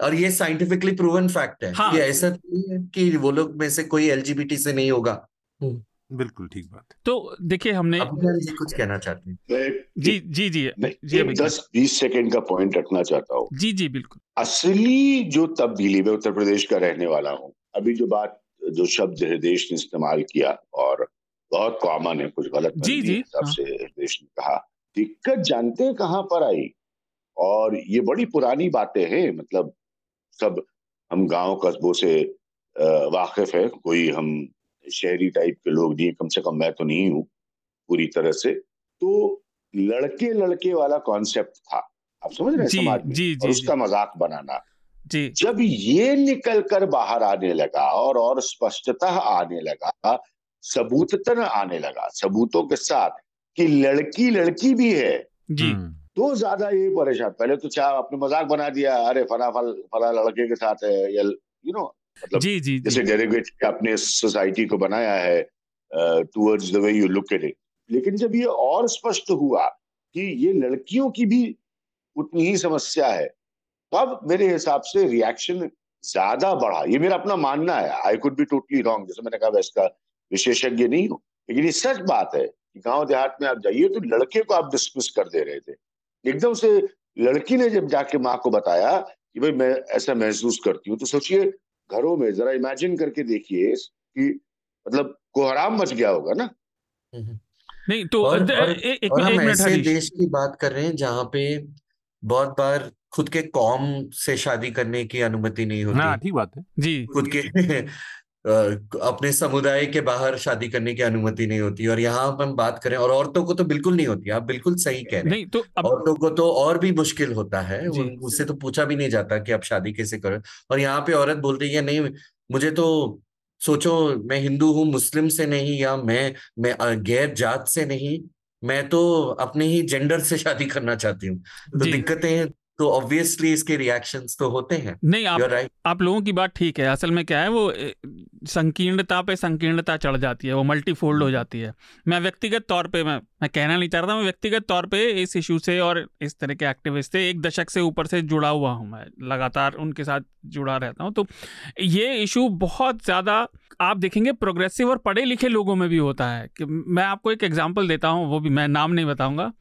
और ये साइंटिफिकली प्रूवन फैक्ट है हाँ, कि ऐसा नहीं है कि वो लोग में से कोई एलजीबीटी से नहीं होगा। हम्म। बिल्कुल ठीक बात। तो देखिए हमने जी कुछ कहना चाहते हैं। जी जी जी। जी दस बीस सेकंड का पॉइंट रखना चाहता हूँ। जी जी बिल्कुल। असली जो तब्दीली मैं उत्तर प्रदेश का रहने वाला हूँ अभी जो बात जो शब्द हृदय ने इस्तेमाल किया और बहुत कॉमन है कुछ गलत जी जी हाँ। से देश ने कहा। दिक्कत जानते कहाँ पर आई? और ये बड़ी पुरानी बातें हैं मतलब सब हम गाँव कस्बों से वाकिफ है कोई हम शहरी टाइप के लोग नहीं कम से कम मैं तो नहीं हूँ पूरी तरह से। तो लड़के लड़के वाला कॉन्सेप्ट था। आप समझ रहे हैं समाज में? जी, जी, और उसका मज़ाक बनाना। जी। जब ये निकल कर बाहर आने लगा और और स्पष्टता आने लगा सबूतन आने लगा सबूतों के साथ कि लड़की लड़की भी है। जी। हम्म। तो ज़्यादा ये परेशान। पहले तो चाहे आपने मज़ाक बना दिया अरे फला फल फला लड़के के साथ है या यू नो मतलब जी जी जैसे डेरिवेट अपने सोसाइटी को बनाया है towards the way you look at it लेकिन जब ये और स्पष्ट हुआ कि ये लड़कियों की भी उतनी ही समस्या है तब मेरे हिसाब से रिएक्शन ज़्यादा बढ़ा। ये मेरा अपना मानना है। I could be totally wrong जैसे मैंने कहा वैसे का विशेषज्ञ नहीं हूँ। लेकिन ये सच बात है कि गाँव देहात में आप जाइए तो लड़के को आप डिस्मिस कर दे रहे थे। एकदम से लड़की ने जब जाके माँ को बताया कि भाई मैं ऐसा महसूस करती हूँ तो सोचिए घरों में जरा इमेजिन करके देखिए कि मतलब कोहराम मच गया होगा ना। नहीं तो और, और, एक, एक, और हम ऐसे देश की बात कर रहे हैं जहाँ पे बहुत बार खुद के कौम से शादी करने की अनुमति नहीं होती। हाँ, ठीक बात है। जी। खुद के अपने समुदाय के बाहर शादी करने की अनुमति नहीं होती और यहाँ हम बात करें और औरतों को तो बिल्कुल नहीं होती आप बिल्कुल सही कह रहे हैं। तो अब... औरतों को तो और भी मुश्किल होता है उससे तो पूछा भी नहीं जाता कि आप शादी कैसे करें और यहाँ पे औरत बोल रही है नहीं मुझे तो सोचो मैं हिंदू हूँ मुस्लिम से नहीं या मैं मैं गैर जात से नहीं मैं तो अपने ही जेंडर से शादी करना चाहती हूँ। तो दिक्कतें तो ऑब्वियसली इसके रिएक्शंस तो होते हैं। नहीं आप right. आप लोगों की बात ठीक है। असल में क्या है वो संकीर्णता पे संकीर्णता चढ़ जाती है वो मल्टीफोल्ड हो जाती है। मैं व्यक्तिगत तौर पे मैं मैं कहना नहीं चाह रहा मैं व्यक्तिगत तौर पे इस इशू से और इस तरह के एक्टिविस्ट से एक दशक से ऊपर से जुड़ा हुआ हूँ मैं। लगातार उनके साथ जुड़ा रहता हूँ। तो ये इशू बहुत ज़्यादा आप देखेंगे प्रोग्रेसिव और पढ़े लिखे लोगों में भी होता है। कि मैं आपको एक एग्ज़ाम्पल देता हूँ वो भी मैं नाम नहीं बताऊँगा।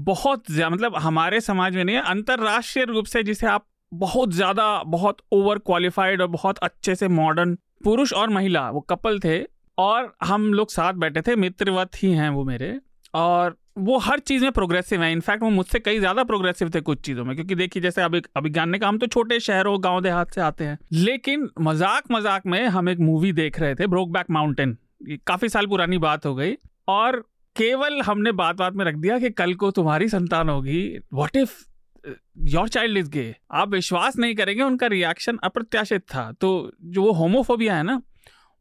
बहुत मतलब हमारे समाज में नहीं है, अंतर्राष्ट्रीय रूप से जिसे आप बहुत ज़्यादा, बहुत ओवर क्वालिफाइड और बहुत अच्छे से मॉडर्न पुरुष और महिला, वो कपल थे और हम लोग साथ बैठे थे, मित्रवत ही हैं वो मेरे और वो हर चीज़ में प्रोग्रेसिव है। इनफैक्ट वो मुझसे कई ज़्यादा प्रोग्रेसिव थे कुछ चीज़ों में, क्योंकि देखिए, जैसे अभी, अभिज्ञान ने हम तो छोटे शहरों, गाँव देहात से आते हैं, लेकिन मज़ाक मज़ाक में हम एक मूवी देख रहे थे ब्रोक बैक माउंटेन काफ़ी साल पुरानी बात हो गई और केवल हमने बात बात में रख दिया कि कल को तुम्हारी संतान होगी। What if your child is gay आप विश्वास नहीं करेंगे, उनका रिएक्शन अप्रत्याशित था। तो जो वो होमोफोबिया है ना,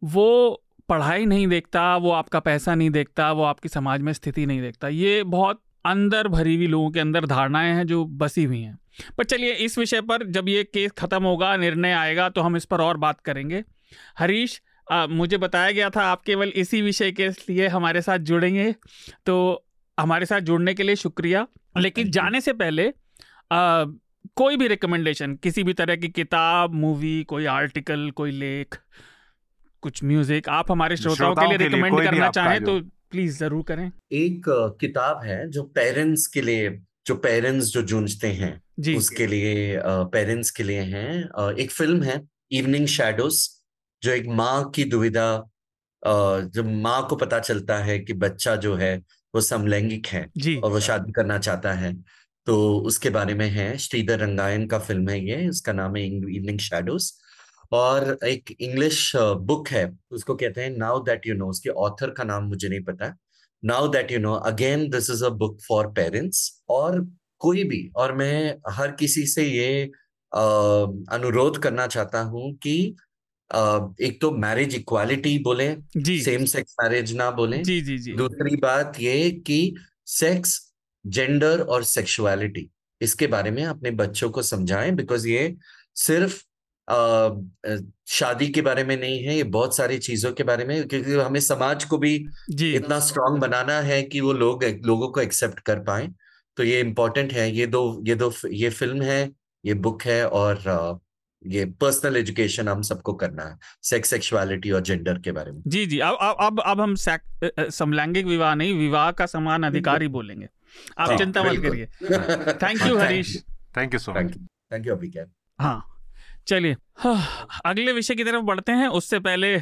वो पढ़ाई नहीं देखता, वो आपका पैसा नहीं देखता, वो आपकी समाज में स्थिति नहीं देखता। ये बहुत अंदर भरी हुई लोगों के अंदर धारणाएँ हैं जो बसी हुई हैं। पर चलिए, इस विषय पर जब ये केस खत्म होगा, निर्णय आएगा तो हम इस पर और बात करेंगे। हरीश आ, मुझे बताया गया था आप केवल इसी विषय के लिए हमारे साथ जुड़ेंगे। तो हमारे साथ जुड़ने के लिए शुक्रिया। लेकिन जाने से पहले आ, कोई भी रिकमेंडेशन किसी भी तरह की किताब मूवी कोई आर्टिकल कोई लेख कुछ म्यूज़िक आप हमारे श्रोताओं के लिए रिकमेंड करना चाहें तो प्लीज़ ज़रूर करें। एक किताब है जो पेरेंट्स के लिए जो पेरेंट्स जो जूझते हैं जी। उसके लिए पेरेंट्स के लिए है। एक फ़िल्म है इवनिंग शेडोज जो एक माँ की दुविधा जब माँ को पता चलता है कि बच्चा जो है वो समलैंगिक है और वो शादी करना चाहता है तो उसके बारे में है श्रीधर रंगायन का फ़िल्म है ये उसका नाम है इवनिंग शेडोज और एक इंग्लिश बुक है उसको कहते हैं नाउ दैट यू नो उसके ऑथर का नाम मुझे नहीं पता now that you know again this is a book for parents और कोई भी और मैं हर किसी से ये अनुरोध करना चाहता हूँ कि एक तो मैरिज इक्वालिटी बोले सेम सेक्स मैरिज ना बोले। जी जी जी। दूसरी बात ये कि सेक्स जेंडर और सेक्सुअलिटी इसके बारे में अपने बच्चों को समझाएँ बिकॉज़ ये सिर्फ़ आ, शादी के बारे में नहीं है ये बहुत सारी चीज़ों के बारे में क्योंकि हमें समाज को भी इतना स्ट्रांग बनाना है कि वो लोग लोगों को एक्सेप्ट कर पाए। तो ये इम्पोर्टेंट है ये दो ये दो ये फ़िल्म है ये बुक है और ये पर्सनल एजुकेशन हम सबको करना है सेक्स सेक्सुअलिटी और जेंडर के बारे में। जी जी। अब अब अब हम समलैंगिक विवाह नहीं विवाह का समान अधिकार ही बोलेंगे। आप हाँ, चिंता मत करिए। Thank you Harish thank you so much thank you अभी हाँ। चलिए हाँ, अगले विषय की तरफ़ बढ़ते हैं। उससे पहले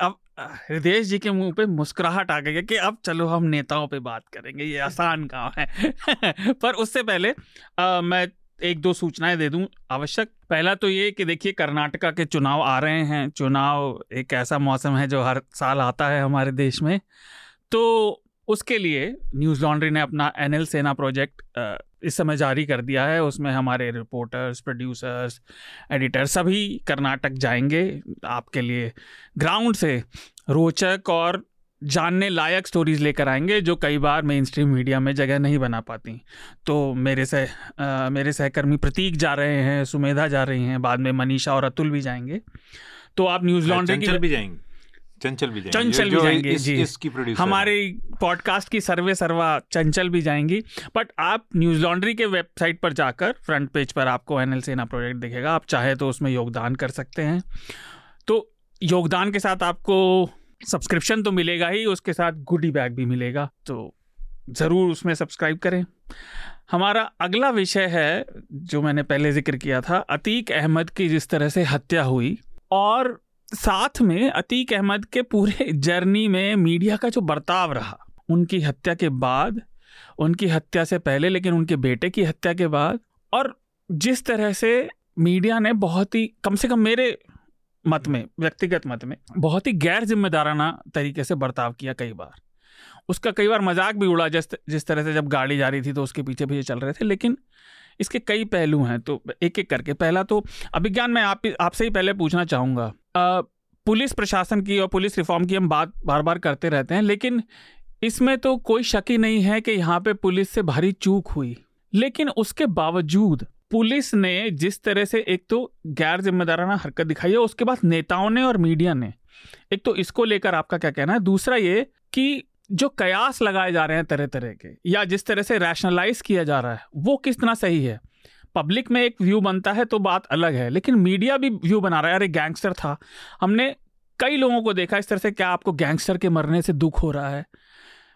अब हृदय जी के मुँह पे मुस्कुराहट आ गई है कि अब चलो हम नेताओं पे बात करेंगे। ये आसान काम है। पर उससे पहले आ, मैं एक दो सूचनाएँ दे दूँ आवश्यक। पहला तो ये कि देखिए, कर्नाटका के चुनाव आ रहे हैं। चुनाव एक ऐसा मौसम है जो हर साल आता है हमारे देश में। तो उसके लिए न्यूज़ लॉन्ड्री ने अपना एनएल सेना प्रोजेक्ट इस समय जारी कर दिया है। उसमें हमारे रिपोर्टर्स, प्रोड्यूसर्स, एडिटर सभी कर्नाटक जाएँगे आपके लिए। ग्राउंड से रोचक और जानने लायक स्टोरीज लेकर आएँगे जो कई बार मेन स्ट्रीम मीडिया में जगह नहीं बना पाती। तो मेरे से आ, मेरे सहकर्मी प्रतीक जा रहे हैं सुमेधा जा रही हैं बाद में मनीषा और अतुल भी जाएँगे। तो आप न्यूज़ लॉन्ड्री की भी जाएँगे। चंचल भी जाएँगे। चंचल भी जाएँगे इस, जी। इसकी हमारे पॉडकास्ट की सर्वे सर्वा चंचल भी जाएँगी। बट आप न्यूज़ लॉन्ड्री के वेबसाइट पर जाकर फ्रंट पेज पर आपको एन एल सेना प्रोजेक्ट दिखेगा। आप चाहे तो उसमें योगदान कर सकते हैं। तो योगदान के साथ आपको सब्सक्रिप्शन तो मिलेगा ही, उसके साथ गुडी बैग भी मिलेगा तो ज़रूर उसमें सब्सक्राइब करें। हमारा अगला विषय है, जो मैंने पहले ज़िक्र किया था, अतीक अहमद की जिस तरह से हत्या हुई, और साथ में अतीक अहमद के पूरे जर्नी में मीडिया का जो बर्ताव रहा, उनकी हत्या के बाद, उनकी हत्या से पहले, लेकिन उनके बेटे की हत्या के बाद, और जिस तरह से मीडिया ने बहुत ही, कम से कम मेरे मत में, व्यक्तिगत मत में। बहुत ही गैर जिम्मेदाराना तरीके से बर्ताव किया कई बार। उसका कई बार मज़ाक भी उड़ा जिस जिस तरह से जब गाड़ी जा रही थी तो उसके पीछे पीछे चल रहे थे, लेकिन इसके कई पहलू हैं तो एक एक करके। पहला तो अभिज्ञान मैं आप, आपसे ही पहले पूछना चाहूँगा। पुलिस प्रशासन की और पुलिस रिफॉर्म की हम बात बार बार करते रहते हैं, लेकिन इसमें तो कोई शक ही नहीं है कि यहाँ पे पुलिस से भारी चूक हुई। लेकिन उसके बावजूद पुलिस ने जिस तरह से एक तो गैर जिम्मेदाराना हरकत दिखाई है, उसके बाद नेताओं ने और मीडिया ने। एक तो इसको लेकर आपका क्या कहना है? दूसरा ये कि जो कयास लगाए जा रहे हैं तरह तरह के, या जिस तरह से रैशनलाइज किया जा रहा है, वो कितना सही है? पब्लिक में एक व्यू बनता है तो बात अलग है, लेकिन मीडिया भी व्यू बना रहा है। अरे गैंगस्टर था। हमने कई लोगों को देखा इस तरह से क्या आपको गैंगस्टर के मरने से दुख हो रहा है?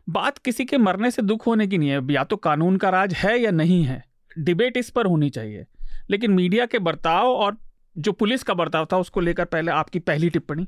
बात किसी के मरने से दुख होने की नहीं है। या तो कानून का राज है या नहीं है। डिबेट इस पर होनी चाहिए। लेकिन मीडिया के बर्ताव और जो पुलिस का बर्ताव था उसको लेकर पहले आपकी पहली टिप्पणी।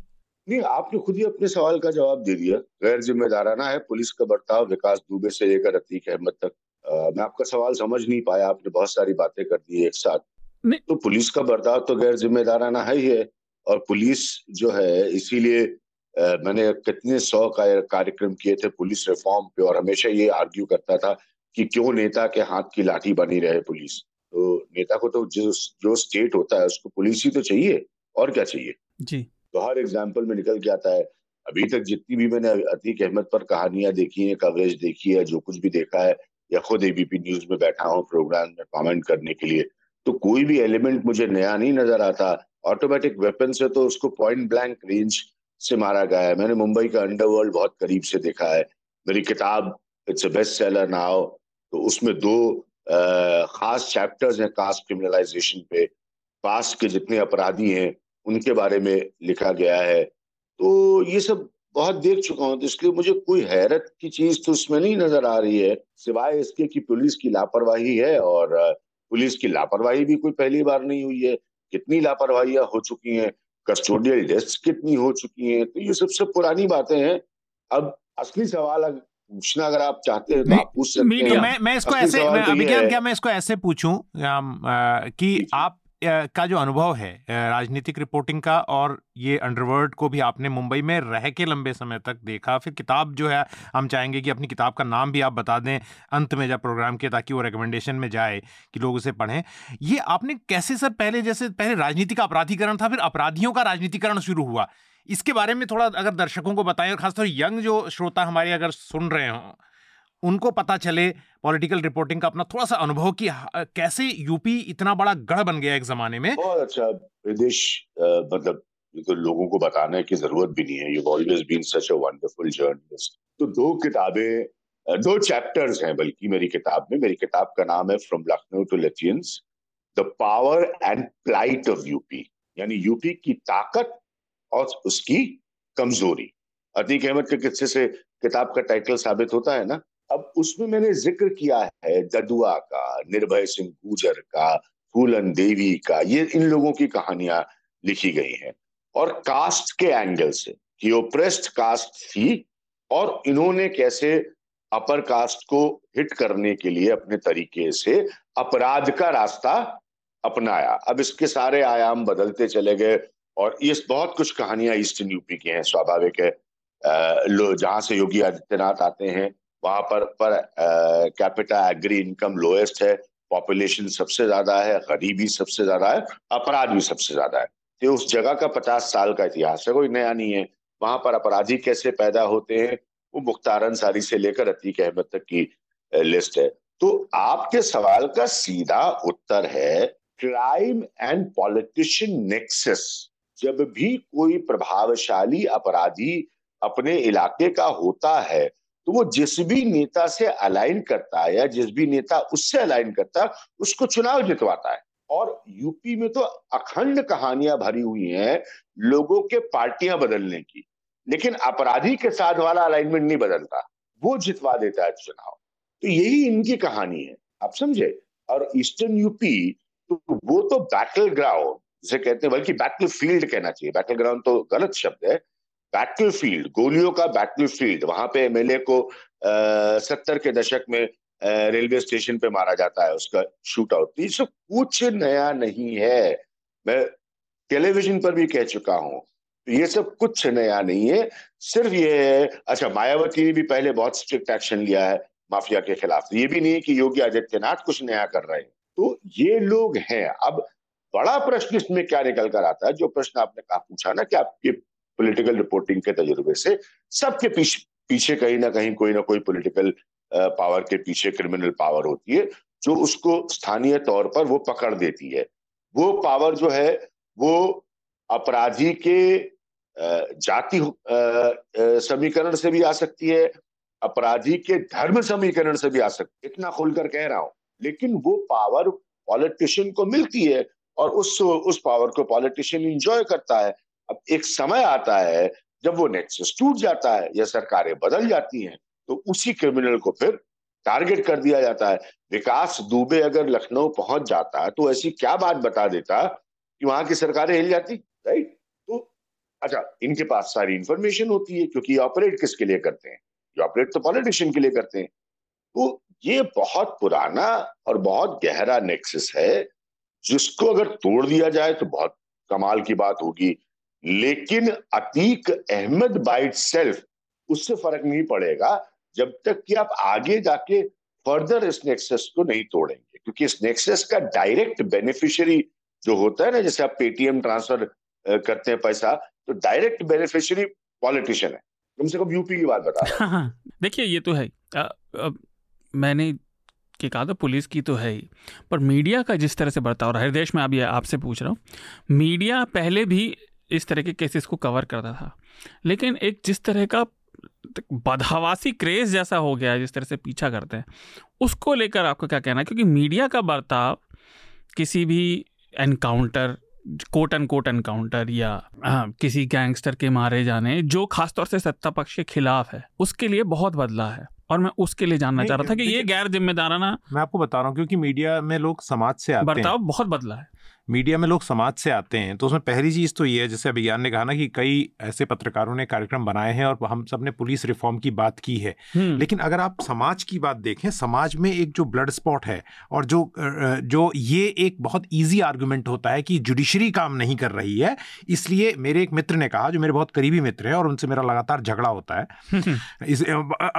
नहीं आपने खुद ही अपने सवाल का जवाब दे दिया। गैर जिम्मेदाराना है पुलिस का बर्ताव विकास दुबे से लेकर अतीक अहमद तक। आ, मैं आपका सवाल समझ नहीं पाया आपने बहुत सारी बातें कर दी एक साथ। नहीं। तो पुलिस का बर्ताव तो गैर जिम्मेदाराना है ही है। और पुलिस जो है इसीलिए मैंने कितने सौ का कार्यक्रम किए थे पुलिस रिफॉर्म पे और हमेशा ये आर्ग्यू करता था कि क्यों नेता के हाथ की लाठी बनी रहे पुलिस? तो नेता को तो जो जो स्टेट होता है उसको पुलिस ही तो चाहिए। और क्या चाहिए? जी। तो हर एग्ज़ाम्पल में निकल के आता है। अभी तक जितनी भी मैंने अतीक अहमद पर कहानियाँ देखी है कवरेज देखी है जो कुछ भी देखा है या खुद एबीपी न्यूज़ में बैठा हूँ प्रोग्राम में कमेंट करने के लिए तो कोई भी एलिमेंट मुझे नया नहीं नज़र आता। ऑटोमेटिक वेपन से तो उसको पॉइंट ब्लैंक रेंज से मारा गया है। मैंने मुंबई का अंडरवर्ल्ड बहुत करीब से देखा है। मेरी किताब it's a best seller now तो उसमें दो आ, खास चैप्टर्स हैं कास्ट क्रिमिनलाइजेशन पे। पास्ट के जितने अपराधी हैं उनके बारे में लिखा गया है। तो ये सब बहुत देख चुका हूँ तो इसलिए मुझे कोई हैरत की चीज़ तो उसमें नहीं नज़र आ रही है सिवाय इसके कि पुलिस की लापरवाही है और पुलिस की लापरवाही भी कोई पहली बार नहीं हुई है। कितनी लापरवाहियाँ हो चुकी हैं कस्टोडियल डेस्क कितनी हो चुकी हैं तो ये सबसे पुरानी बातें हैं। अब असली सवाल पूछना अगर आप चाहते हैं तो आप पूछ सकते हैं। मैं मैं इसको ऐसे मैं अभिज्ञान क्या मैं इसको ऐसे पूछूँ कि आप का जो अनुभव है राजनीतिक रिपोर्टिंग का और ये अंडरवर्ल्ड को भी आपने मुंबई में रह के लंबे समय तक देखा। फिर किताब जो है, हम चाहेंगे कि अपनी किताब का नाम भी आप बता दें अंत में जब प्रोग्राम के, ताकि वो रिकमेंडेशन में जाए कि लोग उसे पढ़ें। ये आपने कैसे सर, पहले जैसे, पहले राजनीति का अपराधीकरण था, फिर अपराधियों का राजनीतिकरण शुरू हुआ? इसके बारे में थोड़ा अगर दर्शकों को बताएँ और खासतौर यंग जो श्रोता हमारे अगर सुन रहे हों उनको पता चले पॉलिटिकल रिपोर्टिंग का अपना थोड़ा सा अनुभव कि कैसे यूपी इतना बड़ा गढ़ बन गया एक जमाने में। बहुत अच्छा विदेश मतलब तो लोगों को बताने की ज़रूरत भी नहीं है। You always been such a wonderful journalist तो दो किताबें दो चैप्टर्स हैं बल्कि मेरी किताब में। मेरी किताब का नाम है from Lucknow to Lutyens the power and plight of UP यानी यूपी की ताकत और उसकी कमज़ोरी। अतीक अहमद के किस्से से किताब का टाइटल साबित होता है ना? अब उसमें मैंने ज़िक्र किया है ददुआ का, निर्भय सिंह गुजर का, फूलन देवी का, ये इन लोगों की कहानियाँ लिखी गई हैं। और कास्ट के एंगल से, कि ओप्रेस्ड कास्ट थी और इन्होंने कैसे अपर कास्ट को हिट करने के लिए अपने तरीके से अपराध का रास्ता अपनाया। अब इसके सारे आयाम बदलते चले गए और ये बहुत कुछ कहानियाँ ईस्टर्न यूपी की हैं, स्वाभाविक है। जहाँ से योगी आदित्यनाथ आते हैं वहाँ पर per capita agri income lowest है पॉपुलेशन सबसे ज़्यादा है, गरीबी सबसे ज़्यादा है, अपराध भी सबसे ज़्यादा है। तो उस जगह का पचास साल का इतिहास है, कोई नया नहीं है। वहाँ पर अपराधी कैसे पैदा होते हैं, वो मुख्तार अंसारी से लेकर अतीक अहमद तक की लिस्ट है। तो आपके सवाल का सीधा उत्तर है क्राइम एंड पॉलिटिशियन नेक्सस जब भी कोई प्रभावशाली अपराधी अपने इलाके का होता है तो वो जिस भी नेता से अलाइन करता है या जिस भी नेता उससे अलाइन करता है, उसको चुनाव जितवाता है। और यूपी में तो अखंड कहानियाँ भरी हुई हैं लोगों के पार्टियाँ बदलने की, लेकिन अपराधी के साथ वाला अलाइनमेंट नहीं बदलता, वो जितवा देता है चुनाव। तो यही इनकी कहानी है, आप समझे? और ईस्टर्न यूपी तो वो तो बैटल ग्राउंड जिसे कहते हैं, बल्कि बैटल फ़ील्ड कहना चाहिए। बैटल ग्राउंड तो गलत शब्द है बैटल फ़ील्ड गोलियों का बैटल फ़ील्ड वहाँ पे एमएलए को सत्तर के दशक में रेलवे स्टेशन पे मारा जाता है उसका शूट आउट ये सब कुछ नया नहीं है। मैं टेलीविज़न पर भी कह चुका हूँ। ये सब कुछ नया नहीं है। सिर्फ़ ये है अच्छा मायावती ने भी पहले बहुत स्ट्रिक्ट एक्शन लिया है माफिया के खिलाफ। ये भी नहीं कि योगी आदित्यनाथ कुछ नया कर रहे हैं। तो ये लोग हैं। अब बड़ा प्रश्न इसमें क्या निकल कर आता है? जो प्रश्न आपने कहा, पूछा ना कि आपके पॉलिटिकल रिपोर्टिंग के तजुर्बे से सबके पीछे पीछे कहीं ना कहीं कोई ना कोई पॉलिटिकल पावर के पीछे क्रिमिनल पावर होती है, जो उसको स्थानीय तौर पर वो पकड़ देती है। वो पावर जो है, वो अपराधी के जाति समीकरण से भी आ सकती है, अपराधी के धर्म समीकरण से भी आ सकती है इतना खुलकर कह रहा हूँ। लेकिन वो पावर पॉलिटिशियन को मिलती है और उस उस पावर को पॉलिटिशियन इंजॉय करता है। अब एक समय आता है जब वो नेक्सस टूट जाता है या सरकारें बदल जाती हैं तो उसी क्रिमिनल को फिर टारगेट कर दिया जाता है। विकास दुबे अगर लखनऊ पहुँच जाता है तो ऐसी क्या बात बता देता कि वहाँ की सरकारें हिल जाती राइट तो अच्छा इनके पास सारी इंफॉर्मेशन होती है क्योंकि ऑपरेट किसके लिए करते हैं? ये ऑपरेट तो पॉलिटिशियन के लिए करते हैं। तो ये बहुत पुराना और बहुत गहरा नेक्सस है, जिसको अगर तोड़ दिया जाए तो बहुत कमाल की बात होगी। लेकिन अतीक अहमद बाइट सेल्फ उससे फ़र्क नहीं पड़ेगा जब तक कि आप आगे जाके फर्दर इस नेक्सस को नहीं तोड़ेंगे। क्योंकि इस नेक्सस का डायरेक्ट बेनिफिशियरी जो होता है ना जैसे आप पेटीएम ट्रांसफ़र करते हैं पैसा तो डायरेक्ट बेनिफिशियरी पॉलिटिशियन है। कम से कम यूपी की बात बता हाँ, देखिए ये तो है। आ, आ, मैंने कि कहा था पुलिस की तो है ही पर मीडिया का जिस तरह से बर्ताव रहा है देश में अभी आपसे पूछ रहा हूँ। मीडिया पहले भी इस तरह के केसेस को कवर करता था। लेकिन एक जिस तरह का बदहवासी क्रेज जैसा हो गया है जिस तरह से पीछा करते हैं उसको लेकर आपको क्या कहना है? क्योंकि मीडिया का बर्ताव किसी भी encounter quote and quote encounter या आ, किसी गैंगस्टर के मारे जाने जो खासतौर से सत्ता पक्ष के खिलाफ है उसके लिए बहुत बदला है। और मैं उसके लिए जानना चाह रहा था कि ये गैर जिम्मेदाराना मैं आपको बता रहा हूँ क्योंकि मीडिया में लोग समाज से आते बर्ताव बहुत बदला है। मीडिया में लोग समाज से आते हैं तो उसमें पहली चीज़ तो ये है जैसे अभियान ने कहा ना कि कई ऐसे पत्रकारों ने कार्यक्रम बनाए हैं और हम सबने पुलिस रिफॉर्म की बात की है। लेकिन अगर आप समाज की बात देखें समाज में एक जो ब्लड स्पॉट है और जो जो ये एक बहुत ईजी आर्गूमेंट होता है कि जुडिशरी काम नहीं कर रही है इसलिए मेरे एक मित्र ने कहा जो मेरे बहुत करीबी मित्र है और उनसे मेरा लगातार झगड़ा होता है इस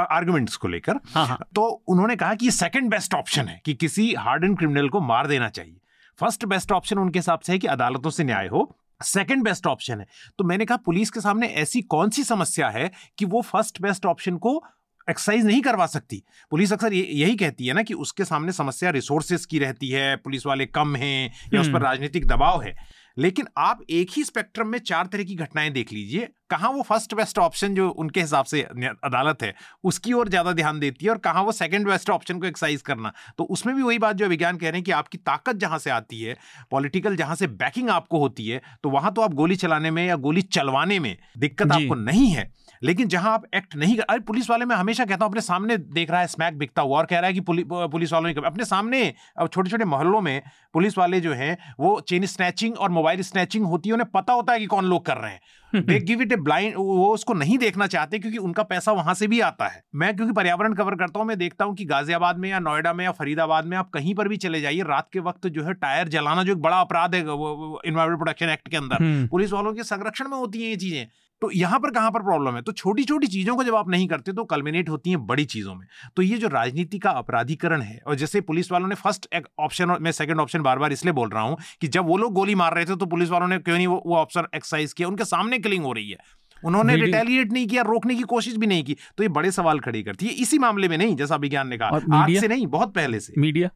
आर्गूमेंट्स को लेकर हाँ, हाँ। तो उन्होंने कहा कि ये सेकंड बेस्ट ऑप्शन है कि किसी हार्ड एंड क्रिमिनल को मार देना चाहिए फ़र्स्ट बेस्ट ऑप्शन उनके हिसाब से है कि अदालतों से न्याय हो। सेकंड बेस्ट ऑप्शन है। तो मैंने कहा पुलिस के सामने ऐसी कौन सी समस्या है कि वो फ़र्स्ट बेस्ट ऑप्शन को एक्सरसाइज नहीं करवा सकती? पुलिस अक्सर यही कहती है ना कि उसके सामने समस्या रिसोर्सेज की रहती है पुलिस वाले कम हैं या उस पर हम्म। राजनीतिक दबाव है। लेकिन आप एक ही स्पेक्ट्रम में चार तरह की घटनाएँ देख लीजिए कहाँ वो फ़र्स्ट बेस्ट ऑप्शन जो उनके हिसाब से अदालत है उसकी ओर ज़्यादा ध्यान देती है और कहाँ वो सेकंड बेस्ट ऑप्शन को एक्सरसाइज करना। तो उसमें भी वही बात जो विज्ञान कह रहे हैं कि आपकी ताकत जहाँ से आती है पॉलिटिकल जहाँ से बैकिंग आपको होती है तो वहाँ तो आप गोली चलाने में या गोली चलवाने में दिक्कत आपको नहीं है। लेकिन जहाँ आप एक्ट नहीं कर अरे पुलिस वाले मैं हमेशा कहता हूँ अपने सामने देख रहा है स्मैक बिकता हुआ और कह रहा है कि पुलि, पुलिस वालों ने अपने सामने अब छोटे छोटे मोहल्लों में पुलिस वाले जो हैं वो चेन स्नैचिंग और मोबाइल स्नैचिंग होती है उन्हें पता होता है कि कौन लोग कर रहे हैं। They give it a blind वो उसको नहीं देखना चाहते क्योंकि उनका पैसा वहाँ से भी आता है। मैं क्योंकि पर्यावरण कवर करता हूँ मैं देखता हूँ कि गाजियाबाद में या नोएडा में या फरीदाबाद में आप कहीं पर भी चले जाइए रात के वक्त जो है टायर जलाना जो एक बड़ा अपराध है इन्वायरमेंट प्रोटेक्शन एक्ट के अंदर। हम्म। पुलिस वालों के संरक्षण में होती है ये चीज़ें। तो यहाँ पर कहाँ पर प्रॉब्लम है? तो छोटी छोटी चीज़ों को जब आप नहीं करते तो कल्मिनेट होती हैं बड़ी चीज़ों में। तो ये जो राजनीति का अपराधीकरण है और जैसे पुलिस वालों ने फ़र्स्ट ऑप्शन मैं सेकंड ऑप्शन बार बार इसलिए बोल रहा हूँ कि जब वो लोग गोली मार रहे थे तो पुलिस वालों ने क्यों नहीं वो ऑप्शन एक्सरसाइज किया? उनके सामने किलिंग हो रही है। उन्होंने रिटेलिएट नहीं किया रोकने की कोशिश भी नहीं की। तो ये बड़े सवाल खड़ी करती है। इसी मामले में नहीं जैसा विज्ञान ने कहा। आज से नहीं बहुत पहले से। मीडिया?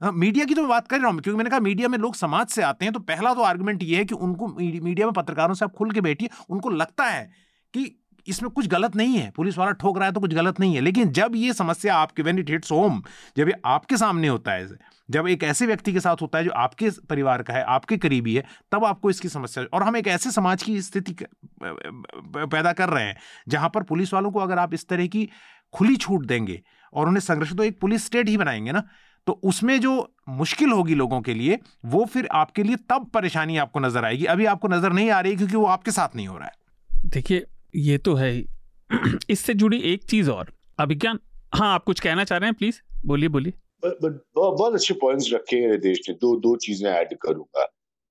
मीडिया की तो मैं बात कर रहा हूँ, क्योंकि मैंने कहा मीडिया में लोग समाज से आते हैं तो पहला तो आर्गुमेंट ये है कि उनको मीडिया में पत्रकारों से आप खुल के बैठिए, उनको लगता है कि इसमें कुछ गलत नहीं है, पुलिस वाला ठोक रहा है तो कुछ गलत नहीं है, लेकिन जब ये समस्या आपके वेन इट हिट्स होम जब ये आपके सामने होता है, जब एक ऐसे व्यक्ति के साथ होता है जो आपके परिवार का है, आपके करीबी है, तब आपको इसकी समस्या, और हम एक ऐसे समाज की स्थिति पैदा कर रहे हैं, जहाँ पर पुलिस वालों को अगर आप इस तरह की खुली छूट देंगे, और उन्हें संघर्ष तो एक पुलिस स्टेट ही बनाएँगे ना तो उसमें जो मुश्किल होगी लोगों के लिए वो फिर आपके लिए तब परेशानी आपको नज़र आएगी। अभी आपको नज़र नहीं आ रही क्योंकि वो आपके साथ नहीं हो रहा है। देखिए ये तो है इससे जुड़ी एक चीज़ और। अभिज्ञान हाँ आप कुछ कहना चाह रहे हैं प्लीज़ बोलिए बोलिए। बहुत अच्छे पॉइंट्स रखे हैं देश ने। दो दो चीज़ें ऐड करूँगा।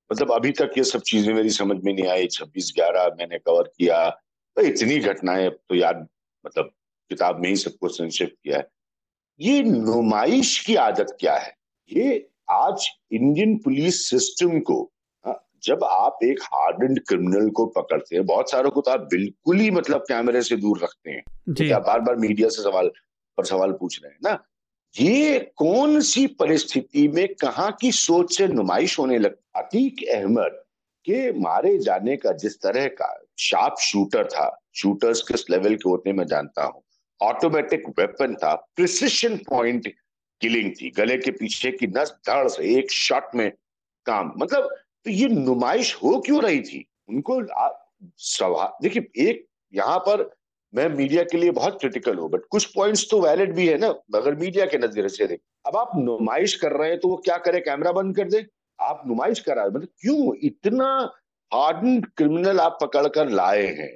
मतलब अभी तक ये सब चीज़ें मेरी समझ में नहीं आई। छब्बीस ग्यारह मैंने कवर किया। तो इतनी घटनाएँ तो याद मतलब किताब में ही सब कुछ संक्षिप्त किया है। ये नुमाइश की आदत क्या है? ये आज इंडियन पुलिस सिस्टम को जब आप एक हार्ड क्रिमिनल को पकड़ते हैं बहुत सारों को तो आप बिल्कुल ही मतलब कैमरे से दूर रखते हैं। जी। तो बार बार मीडिया से सवाल पर सवाल पूछ रहे हैं ना? ये कौन सी परिस्थिति में कहा की सोच से नुमाइश होने लग अतीक अहमद के मारे जाने का जिस तरह का शार्प शूटर था शूटर्स किस लेवल के होते मैं जानता हूँ। ऑटोमेटिक वेपन था प्रिसिशन पॉइंट किलिंग थी। गले के पीछे की नस धड़ से एक शॉट में काम। मतलब तो ये नुमाइश हो क्यों रही थी? उनको सवाल देखिए, एक, यहाँ पर मैं मीडिया के लिए बहुत क्रिटिकल हूँ बट कुछ पॉइंट्स तो वैलिड भी है ना मगर मीडिया के नज़रिए से देख। अब आप नुमाइश कर रहे हैं तो वो क्या करे? कैमरा बंद कर दे? आप नुमाइश करा मतलब क्यों? इतना हार्डन क्रिमिनल आप पकड़ कर लाए हैं,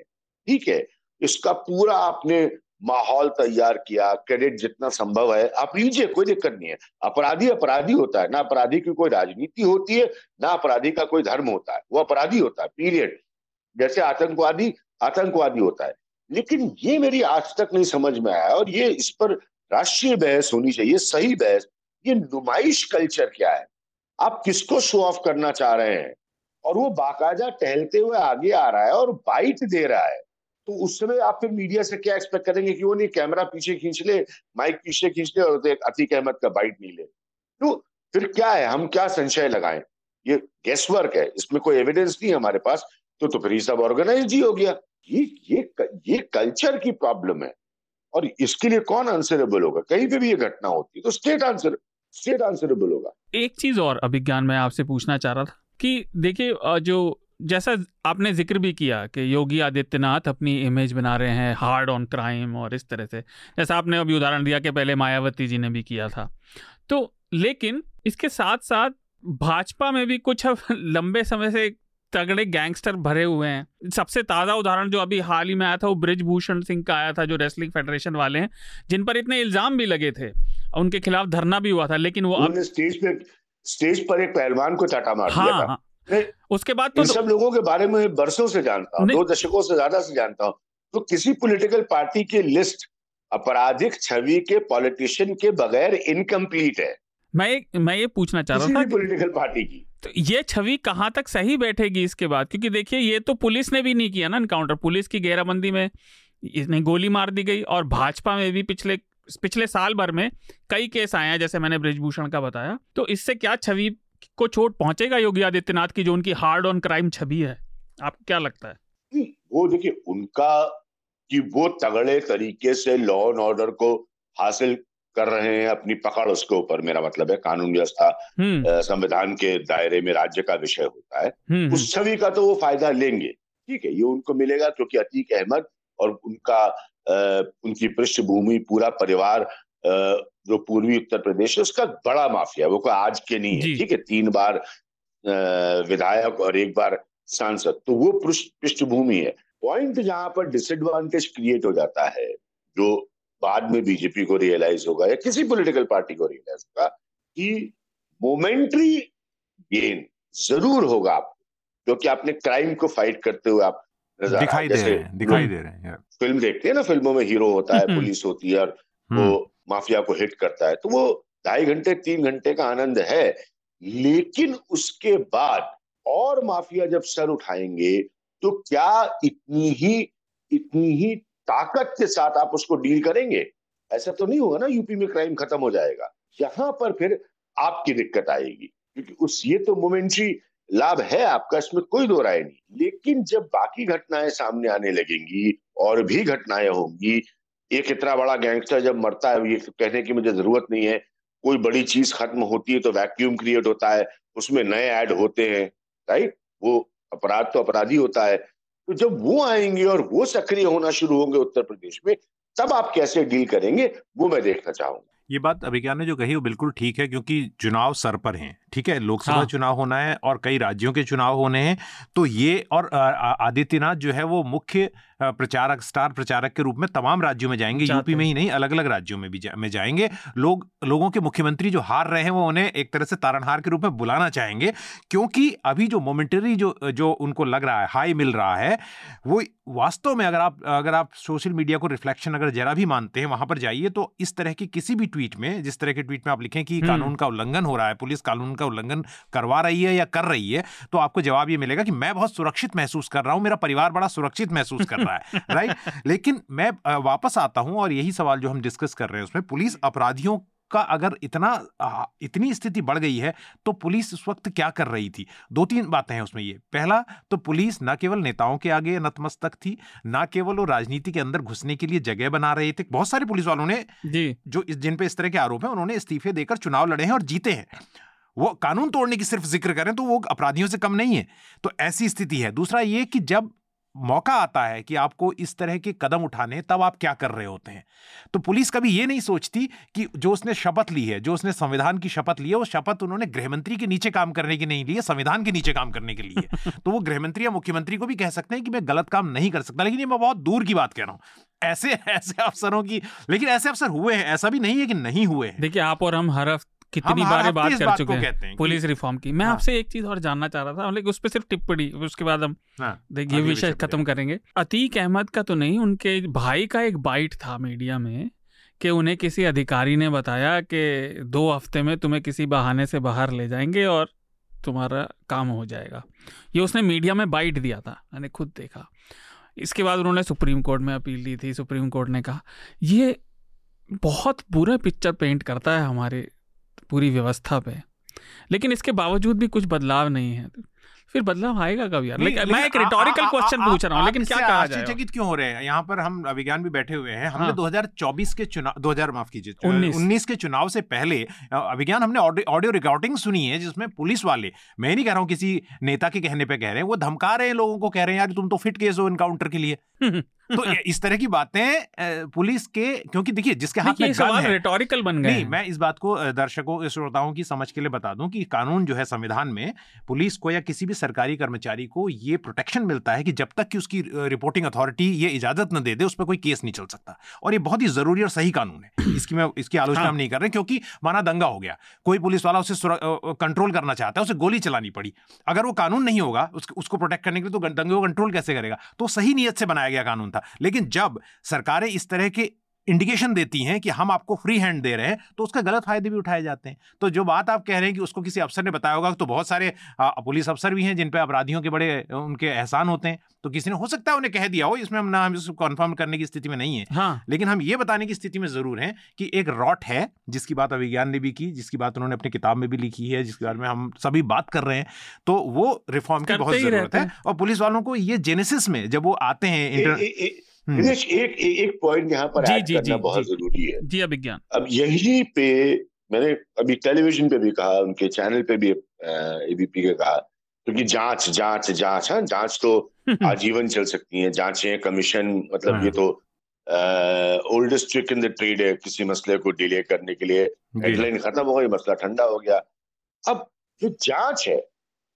ठीक है? इसका पूरा आपने माहौल तैयार किया क्रेडिट जितना संभव है। आप लीजिए, कोई दिक्कत नहीं है। अपराधी अपराधी होता है। ना अपराधी की कोई राजनीति होती है, ना अपराधी का कोई धर्म होता है। वो अपराधी होता है पीरियड जैसे आतंकवादी आतंकवादी होता है। लेकिन ये मेरी आज तक नहीं समझ में आया और ये इस पर राष्ट्रीय बहस होनी चाहिए, सही बहस। ये नुमाइश कल्चर क्या है? आप किसको शो ऑफ़ करना चाह रहे हैं? और वो बाकायदा टहलते हुए आगे आ रहा है और बाइट दे रहा है। तो उस समय आप फिर मीडिया से क्या एक्सपेक्ट करेंगे कि वो नहीं कैमरा पीछे खींच ले माइक पीछे खींच ले और अतीक अहमद का बाइट नहीं ले। तो फिर क्या है? हम क्या संशय लगाएँ? ये गेस वर्क है। इसमें कोई एविडेंस नहीं है हमारे पास। तो तो फिर ये सब ऑर्गेनाइज ही हो गया। ये ये ये कल्चर की प्रॉब्लम है। और इसके लिए कौन आंसरेबल होगा? कहीं पे भी ये घटना होती है तो स्टेट आंसर स्टेट आंसरेबल होगा। एक चीज़ और अभिज्ञान मैं आपसे पूछना चाह रहा था कि देखिए जो जैसा आपने ज़िक्र भी किया कि योगी आदित्यनाथ अपनी इमेज बना रहे हैं हार्ड ऑन क्राइम और इस तरह से। जैसा आपने अभी उदाहरण दिया कि पहले मायावती जी ने भी किया था। तो लेकिन इसके साथ साथ भाजपा में भी कुछ अब लंबे समय से तगड़े गैंगस्टर भरे हुए हैं। सबसे ताज़ा उदाहरण जो अभी हाल ही में आया था वो ब्रिजभूषण सिंह का आया था जो रेसलिंग फेडरेशन वाले हैं जिन पर इतने इल्ज़ाम भी लगे थे। उनके खिलाफ धरना भी हुआ था लेकिन वो अब स्टेज पे स्टेज पर एक पहलवान को चाटा मार हाँ, दिया था। हाँ। उसके बाद तो सब लोगों के बारे में बरसों से जानता हूँ दो दशकों से ज़्यादा से जानता हूँ। तो किसी पॉलिटिकल पार्टी की लिस्ट आपराधिक छवि के पॉलिटिशियन के बगैर इनकम्प्लीट है। मैं मैं ये पूछना चाह रहा था पॉलिटिकल पार्टी की। तो ये छवि कहाँ तक सही बैठेगी इसके बाद? क्योंकि देखिए ये तो पुलिस ने भी नहीं किया ना इनकाउंटर पुलिस की घेराबंदी में इसने गोली मार दी गई और भाजपा में भी पिछले पिछले साल भर में कई केस आए हैं जैसे मैंने ब्रिजभूषण का बताया। तो इससे क्या छवि को चोट पहुंचेगा योगी आदित्यनाथ की जो उनकी हार्ड ऑन क्राइम छवि है आपको क्या लगता है वो देखिए उनका कि वो तगड़े तरीके से लॉ एंड ऑर्डर को हासिल कर रहे हैं अपनी पकड़ उसके ऊपर मेरा मतलब है कानून व्यवस्था हम्म। संविधान के दायरे में राज्य का विषय होता है हम्म, हम्म। उस छवि का तो वो फ़ायदा लेंगे ठीक है ये उनको मिलेगा क्योंकि अतीक अहमद और उनका आ, उनकी पृष्ठभूमि पूरा परिवार जो पूर्वी उत्तर प्रदेश है उसका बड़ा माफिया वो कोई आज के नहीं है ठीक है? तीन बार विधायक और एक बार सांसद तो वो पृष्ठभूमि है। पॉइंट जहाँ पर डिसएडवांटेज क्रिएट हो जाता है जो बाद में बीजेपी को रियलाइज़ होगा या किसी पॉलिटिकल पार्टी को रियलाइज़ होगा कि मोमेंट्री गेन ज़रूर होगा आपको क्योंकि आपने क्राइम को फाइट करते हुए आप दिखाई दे रहे हैं दिखाई दे रहे हैं फ़िल्म देखते हैं ना फ़िल्मों में हीरो होता है पुलिस होती है और वो हम्म। माफिया को हिट करता है तो वो ढाई घंटे, तीन घंटे का आनंद है। लेकिन उसके बाद और माफिया जब सर उठाएँगे तो क्या इतनी ही इतनी ही ताकत के साथ आप उसको डील करेंगे? ऐसा तो नहीं होगा ना यूपी में क्राइम खत्म हो जाएगा। यहाँ पर फिर आपकी दिक्कत आएगी, क्योंकि उस, ये तो मोमेंट्री लाभ है आपका, इसमें कोई दो राय नहीं। लेकिन जब बाकी घटनाएँ सामने आने लगेंगी, और भी घटनाएँ होंगी एक इतना बड़ा गैंगस्टर जब मरता है ये कहने की मुझे ज़रूरत नहीं है। कोई बड़ी चीज़ खत्म होती है तो वैक्यूम क्रिएट होता है उसमें नए ऐड होते हैं राइट वो अपराध तो अपराधी होता है। तो जब वो आएँगे और वो सक्रिय होना शुरू होंगे उत्तर प्रदेश में तब आप कैसे डील करेंगे वो मैं देखना चाहूँगा। ये बात अभिज्ञान ने जो कही वो बिल्कुल ठीक है क्योंकि चुनाव सर पर हैं ठीक है? लोकसभा हाँ। चुनाव होना है और कई राज्यों के चुनाव होने हैं। तो ये और आदित्यनाथ जो है वो मुख्य प्रचारक स्टार प्रचारक के रूप में तमाम राज्यों में जाएँगे यूपी में ही नहीं अलग अलग राज्यों में भी जा, में जाएँगे लोग लोगों के मुख्यमंत्री जो हार रहे हैं वो उन्हें एक तरह से तारणहार के रूप में बुलाना चाहेंगे क्योंकि अभी जो मोमेंटरी जो जो उनको लग रहा है हाई मिल रहा है वो वास्तव में अगर आप अगर आप सोशल मीडिया को रिफ्लेक्शन अगर जरा भी मानते हैं वहाँ पर जाइए तो इस तरह की किसी भी ट्वीट में जिस तरह के ट्वीट में आप लिखें कि हम्म। कानून का उल्लंघन हो रहा है पुलिस कानून का उल्लंघन करवा रही है या कर रही है तो आपको जवाब ये मिलेगा कि मैं बहुत सुरक्षित महसूस कर रहा हूँ मेरा परिवार बड़ा सुरक्षित महसूस कर रहा है राइट लेकिन मैं वापस आता हूँ और यही सवाल जो हम डिस्कस कर रहे हैं उसमें पुलिस अपराधियों का अगर इतना इतनी स्थिति बढ़ गई है तो पुलिस उस वक्त क्या कर रही थी? दो तीन बातें हैं उसमें ये। पहला तो पुलिस न केवल नेताओं के आगे नतमस्तक थी ना केवल वो राजनीति के अंदर घुसने के लिए जगह बना रहे थे। बहुत सारे पुलिस वालों ने जी। जो जिन पे इस तरह के आरोप हैं उन्होंने इस्तीफे देकर चुनाव लड़े हैं और जीते हैं। वो कानून तोड़ने की सिर्फ़ ज़िक्र करें तो वो अपराधियों से कम नहीं है। तो ऐसी स्थिति है। दूसरा ये कि जब मौका आता है कि आपको इस तरह के कदम उठाने तब आप क्या कर रहे होते हैं। तो पुलिस कभी ये नहीं सोचती कि जो उसने शपथ ली है जो उसने संविधान की शपथ ली है वो शपथ उन्होंने गृहमंत्री के नीचे काम करने की नहीं ली है संविधान के नीचे काम करने के लिए। तो वो गृहमंत्री या मुख्यमंत्री को भी कह सकते हैं कि मैं गलत काम नहीं कर सकता लेकिन ये मैं बहुत दूर की बात कह रहा हूँ। ऐसे ऐसे अफसरों की लेकिन ऐसे अफसर हुए हैं ऐसा भी नहीं है कि नहीं हुए देखिए आप और हम हर हफ़्ते कितनी बार बात कर चुके हैं। पुलिस रिफॉर्म की। मैं हाँ। आपसे एक चीज़ और जानना चाह रहा था लेकिन उस पर सिर्फ़ टिप्पणी उसके बाद हम हाँ, देखिए विषय खत्म करेंगे। अतीक अहमद का तो नहीं उनके भाई का एक बाइट था मीडिया में कि उन्हें किसी अधिकारी ने बताया कि दो हफ़्ते में तुम्हें किसी बहाने से बाहर ले जाएँगे और तुम्हारा काम हो जाएगा। ये उसने मीडिया में बाइट दिया था मैंने खुद देखा। इसके बाद उन्होंने सुप्रीम कोर्ट में अपील दी थी सुप्रीम कोर्ट ने कहा ये बहुत बुरा पिक्चर पेंट करता है हमारे पूरी व्यवस्था पे। लेकिन इसके बावजूद भी कुछ बदलाव नहीं है। फिर बदलाव आएगा कब यार? लेकिन मैं एक रिटोरिकल क्वेश्चन पूछ रहा हूँ लेकिन क्या कहा जाए आश्चर्यचकित क्यों हो रहे हैं? यहाँ पर हम विज्ञान भी बैठे हुए हैं। हमने हाँ। 2024 के चुनाव 2000 माफ़ कीजिए 19 19 के चुनाव से पहले अभिज्ञान हमने ऑडियो रिकॉर्डिंग सुनी है जिसमें पुलिस वाले मैं नहीं कह रहा हूँ किसी नेता के कहने पर कह रहे हैं वो धमका रहे हैं लोगों को कह रहे हैं यार तुम तो फिट केस हो इनकाउंटर के लिए। तो इस तरह की बातें पुलिस के क्योंकि देखिए जिसके हाथ में गन है। रिटोरिकल बन गए नहीं मैं इस बात को दर्शकों श्रोताओं की समझ के लिए बता दूँ कि कानून जो है संविधान में पुलिस को या किसी भी सरकारी कर्मचारी को ये प्रोटेक्शन मिलता है कि जब तक कि उसकी रिपोर्टिंग अथॉरिटी ये इजाज़त न दे दे उस पर कोई केस नहीं चल सकता। और ये बहुत ही ज़रूरी और सही कानून है। इसकी मैं इसकी आलोचना हाँ। हम नहीं कर रहे क्योंकि माना दंगा हो गया। कोई पुलिस वाला उसे कंट्रोल करना चाहता है उसे गोली चलानी पड़ी। अगर वो कानून नहीं होगा उसको प्रोटेक्ट करने के लिए तो दंगे को कंट्रोल कैसे करेगा? तो सही नीयत से बनाया गया कानून था। लेकिन जब सरकारें इस तरह के इंडिकेशन देती हैं कि हम आपको फ्री हैंड दे रहे हैं तो उसका गलत फ़ायदे भी उठाए जाते हैं। तो जो बात आप कह रहे हैं कि उसको किसी अफसर ने बताया होगा तो बहुत सारे पुलिस अफसर भी हैं जिन पे अपराधियों के बड़े उनके एहसान होते हैं। तो किसी ने हो सकता है उन्हें कह दिया हो इसमें हम ना हम इसको कन्फर्म करने की स्थिति में नहीं है। हाँ। लेकिन हम ये बताने की स्थिति में ज़रूर हैं कि एक रॉट है जिसकी बात अभिज्ञान ने भी की जिसकी बात उन्होंने अपनी किताब में भी लिखी है जिसके बारे में हम सभी बात कर रहे हैं। तो वो रिफॉर्म की बहुत ज़रूरत है और पुलिस वालों को ये जेनेसिस में जब वो आते हैं एक एक पॉइंट यहाँ पर ऐड करना जी, बहुत ज़रूरी है। जी अभिज्ञान। अब यही पे मैंने अभी टेलीविज़न पे भी कहा उनके चैनल पे भी एबीपी के कहा क्योंकि जाँच जाँच जाँच है जाँच तो आजीवन चल सकती है। जांचें कमीशन मतलब ये हाँ। तो oldest trick in the trade है किसी मसले को डिले करने के लिए। हेडलाइन खत्म हो गई मसला ठंडा हो गया। अब जो जाँच है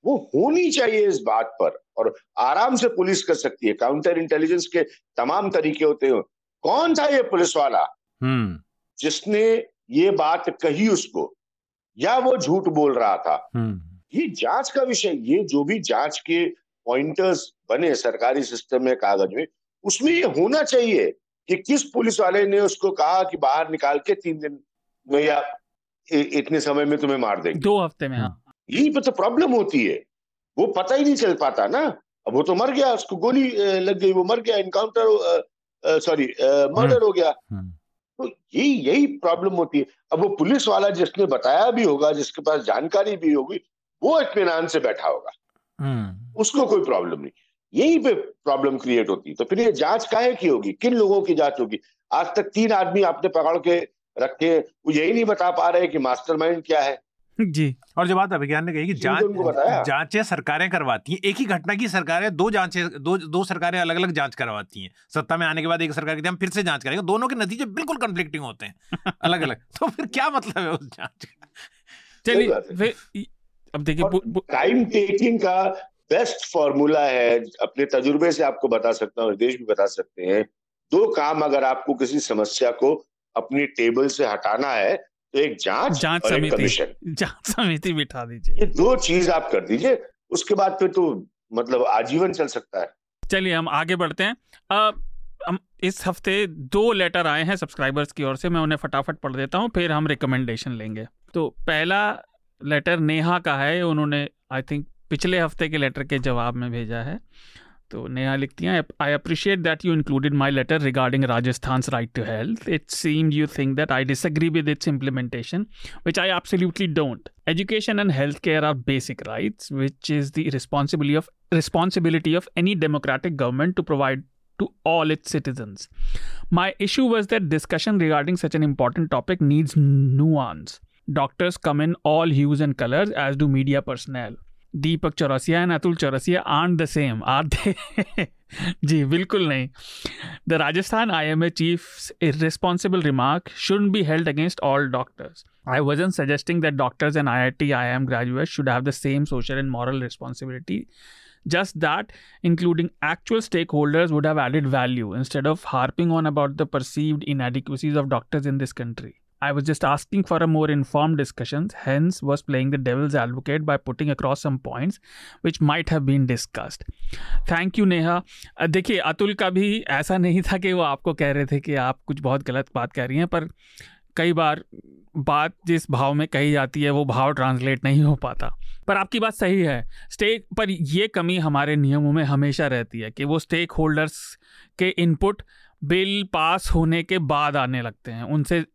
वो होनी चाहिए इस बात पर। और आराम से पुलिस कर सकती है। काउंटर इंटेलिजेंस के तमाम तरीके होते हैं। कौन था ये पुलिस वाला? हम्म। जिसने ये बात कही उसको या वो झूठ बोल रहा था? हम्म। ये जाँच का विषय ये जो भी जाँच के पॉइंटर्स बने सरकारी सिस्टम में कागज़ में उसमें ये होना चाहिए कि किस पुलिस वाले ने उसको कहा कि बाहर निकाल के तीन दिन में या इतने समय में तुम्हें मार देंगे। दो हफ़्ते में हाँ। यही पर तो प्रॉब्लम होती है। वो पता ही नहीं चल पाता ना। अब वो तो मर गया उसको गोली लग गई वो मर गया इनकाउंटर सॉरी मर्डर हो। गया। हम्म। तो यही यही प्रॉब्लम होती है। अब वो पुलिस वाला जिसने बताया भी होगा जिसके पास जानकारी भी होगी वो इतमान से बैठा होगा। हम्म। उसको कोई प्रॉब्लम नहीं। यही पे प्रॉब्लम क्रिएट होती है। तो फिर ये जाँच काहे की होगी? किन लोगों की जाँच होगी? आज तक तीन आदमी आपने पकड़ के रखे वो यही नहीं बता पा रहे कि मास्टरमाइंड क्या है। जी। और जो बात अभिज्ञान ने कही कि जाँच जांचें सरकारें करवाती हैं। एक ही घटना की सरकारें दो जांचें दो दो सरकारें अलग अलग जाँच करवाती हैं। सत्ता में आने के बाद एक सरकार कहती है हम फिर से जाँच करेंगे। दोनों के नतीजे बिल्कुल कन्फ्लिक्टिंग होते हैं। अलग अलग तो फिर क्या मतलब है उस जाँच का? चलिए अब देखिए टाइम टेकिंग का बेस्ट फॉर्मूला है। अपने तजुर्बे से आपको बता सकता हूँ देश भी बता सकते हैं। दो काम अगर आपको किसी समस्या को अपनी टेबल से हटाना है तो एक जाँच जाँच समिति जाँच समिति बिठा दीजिए। ये दो चीज़ आप कर दीजिए उसके बाद फिर तो मतलब आजीवन चल सकता है। चलिए हम आगे बढ़ते हैं। अब हम इस हफ़्ते दो लेटर आए हैं सब्सक्राइबर्स की ओर से मैं उन्हें फटाफट पढ़ देता हूँ फिर हम रिकमेंडेशन लेंगे। तो पहला लेटर नेहा का है उन्होंने आई थिंक पिछले हफ़्ते के लेटर के जवाब में भेजा है। तो नेहा लिखती हैं I appreciate that you included my letter regarding Rajasthan right to health it seem you think that I disagree with its implementation which I absolutely don't education and health care are basic rights which is the responsibility of responsibility of any democratic government to provide to all its citizens. My issue was that discussion regarding such an important topic needs nuance. Doctors come in all hues and colors, as do media personnel. Deepak Chaurasia and Atul Chaurasia are the same are they जी बिल्कुल नहीं the Rajasthan I M A chief responsible remark should be held against all doctors I wasn't suggesting that doctors and IIT IIM graduates should have the same social and moral responsibility. Just that including actual stakeholders would have added value instead of harping on about the perceived inadequacies of doctors in this country. I was just asking for a more informed discussion, hence was playing the devil's advocate by putting across some points which might have been discussed. Thank you Neha देखिए अतुल का भी ऐसा नहीं था कि वो आपको कह रहे थे कि आप कुछ बहुत गलत बात कह रही हैं पर कई बार बात जिस भाव में कही जाती है वो भाव ट्रांसलेट नहीं हो पाता। पर आपकी बात सही है। स्टेक पर ये कमी हमारे नियमों में हमेशा रहती है कि वो स्टेक होल्डर्स के इनपुट बिल पास होने के बाद आने लगते हैं। उनसे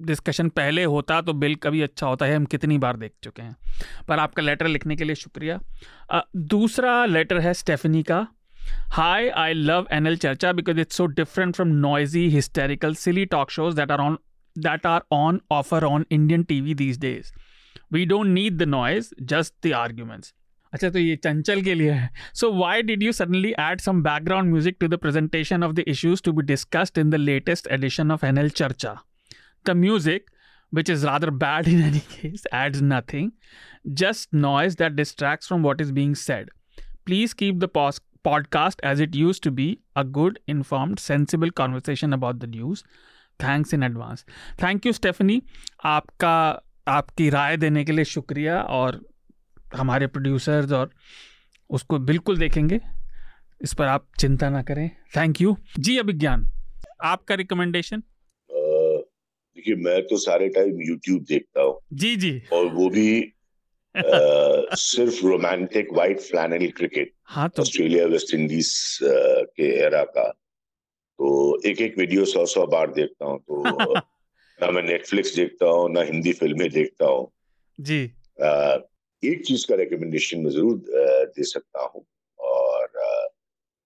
डिस्कशन पहले होता तो बिल कभी अच्छा होता है, हम कितनी बार देख चुके हैं। पर आपका लेटर लिखने के लिए शुक्रिया। दूसरा लेटर है स्टेफनी का। Hi I love N L Charcha because it's so different from noisy hysterical silly talk shows that are on that are on offer on Indian TV these days we don't need the noise just the arguments अच्छा तो ये चंचल के लिए है। So why did you suddenly add some background music to the presentation of the issues to be discussed in the latest edition of N L Charcha the music which is rather bad in any case, adds nothing, just noise that distracts from what is being said. Please keep the pos- podcast as it used to be a good, informed, sensible conversation about the news. Thanks in advance thank you Stephanie आपका आपकी राय देने के लिए शुक्रिया और हमारे producers और उसको बिल्कुल देखेंगे इस पर आप चिंता ना करें थैंक यू जी अभिज्ञान आपका रिकमेंडेशन देखिए मैं तो सारे टाइम यूट्यूब देखता हूँ। जी जी। और वो भी आ, सिर्फ़ रोमांटिक वाइट फ्लैनल क्रिकेट हाँ तो। ऑस्ट्रेलिया वेस्ट इंडीज के एरा का। तो एक एक वीडियो सौ सौ बार देखता हूँ तो ना मैं नेटफ्लिक्स देखता हूँ ना हिंदी फ़िल्में देखता हूँ। जी। आ, एक चीज़ का रिकमेंडेशन मैं ज़रूर दे सकता हूँ। और आ,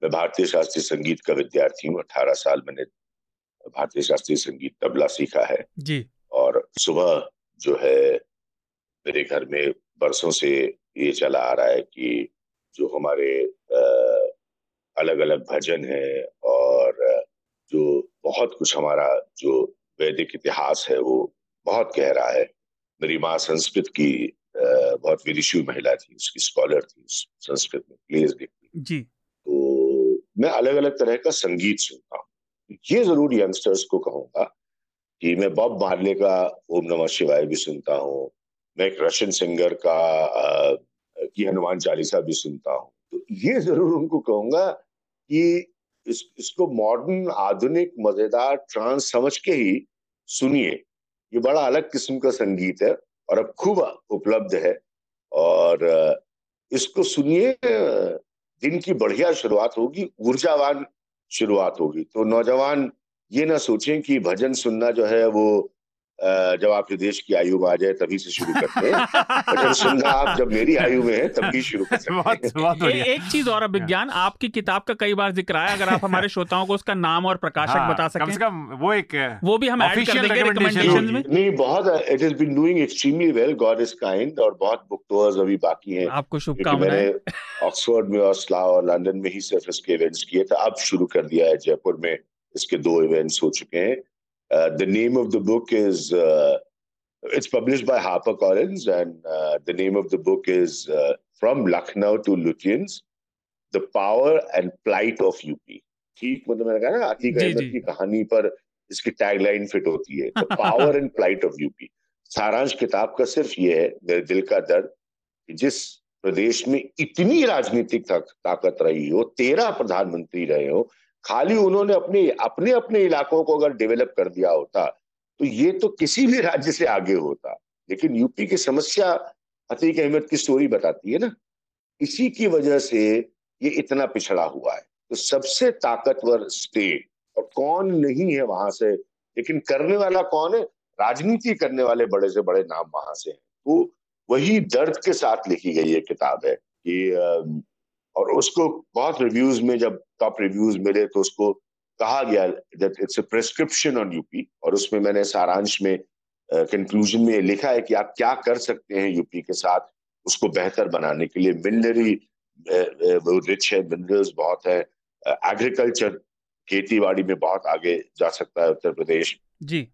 मैं भारतीय शास्त्रीय संगीत का विद्यार्थी हूँ अठारह साल मैंने भारतीय शास्त्रीय संगीत तबला सीखा है। जी। और सुबह जो है मेरे घर में बरसों से ये चला आ रहा है कि जो हमारे अलग अलग भजन है और जो बहुत कुछ हमारा जो वैदिक इतिहास है वो बहुत गहरा है। मेरी माँ संस्कृत की बहुत विदिशु महिला थी उसकी स्कॉलर थी संस्कृत में प्लेस लिखती जी। तो मैं अलग अलग तरह का संगीत सुनता हूँ। ये ज़रूर यंगस्टर्स को कहूँगा कि मैं बॉब मार्ले का ओम नमः शिवाय भी सुनता हूँ मैं एक रशियन सिंगर का की हनुमान चालीसा भी सुनता हूँ। तो ये ज़रूर उनको कहूँगा कि इस, इसको मॉडर्न आधुनिक मज़ेदार ट्रांस समझ के ही सुनिए। ये बड़ा अलग किस्म का संगीत है और अब खूब उपलब्ध है और इसको सुनिए दिन की बढ़िया शुरुआत होगी ऊर्जावान शुरुआत होगी। तो नौजवान ये ना सोचें कि भजन सुनना जो है वो जब आपके देश की आयु में आ जाए तभी से शुरू करते हैं। भजन सुनना आप जब मेरी आयु में है तभी शुरू कर सकते बहुत, बहुत ए, एक चीज़ और विज्ञान आपकी किताब का कई बार ज़िक्र आया अगर आप हमारे श्रोताओं को उसका नाम और प्रकाशक हाँ, बता सकें। कम से कम वो एक वो भी हम ऐड कर देंगे रिकमेंडेशंस में। नहीं बहुत it has been doing extremely well God is kind और बहुत बुक टूर्स अभी बाकी हैं आपको शुभकामनाएँ मैंने ऑक्सफोर्ड में और और लंदन में ही सिर्फ़ इसके इवेंट्स किए थे। अब शुरू कर दिया है जयपुर में इसके दो इवेंट्स हो चुके हैं। The name of the book is it's published by HarperCollins, and uh, the name of the book is uh, From Lucknow to Lutyens The Power and Plight of UP. ठीक मतलब मैंने कहा ना आती अहमद की कहानी पर इसकी टैगलाइन फिट होती है। The power and plight of UP सारांश किताब का सिर्फ़ ये है मेरे दिल का दर्द कि जिस प्रदेश में इतनी राजनीतिक ताकत रही हो तेरह प्रधानमंत्री रहे हो खाली उन्होंने अपने अपने अपने इलाकों को अगर डेवलप कर दिया होता तो ये तो किसी भी राज्य से आगे होता। लेकिन यूपी की समस्या अतीक अहमद की स्टोरी बताती है ना। इसी की वजह से ये इतना पिछड़ा हुआ है। तो सबसे ताकतवर स्टेट और कौन नहीं है वहाँ से, लेकिन करने वाला कौन है? राजनीति करने वाले बड़े से बड़े नाम वहाँ से हैं। तो वही दर्द के साथ लिखी गई ये किताब है कि और उसको बहुत रिव्यूज़ में जब टॉप रिव्यूज़ मिले तो उसको कहा गया that it's a prescription on UP और उसमें मैंने सारांश में कंक्लूजन में लिखा है कि आप क्या कर सकते हैं यूपी के साथ उसको बेहतर बनाने के लिए। मिनररी वो रिच है मिनरल्स बहुत है एग्रीकल्चर खेती बाड़ी में बहुत आगे जा सकता है उत्तर प्रदेश। जी।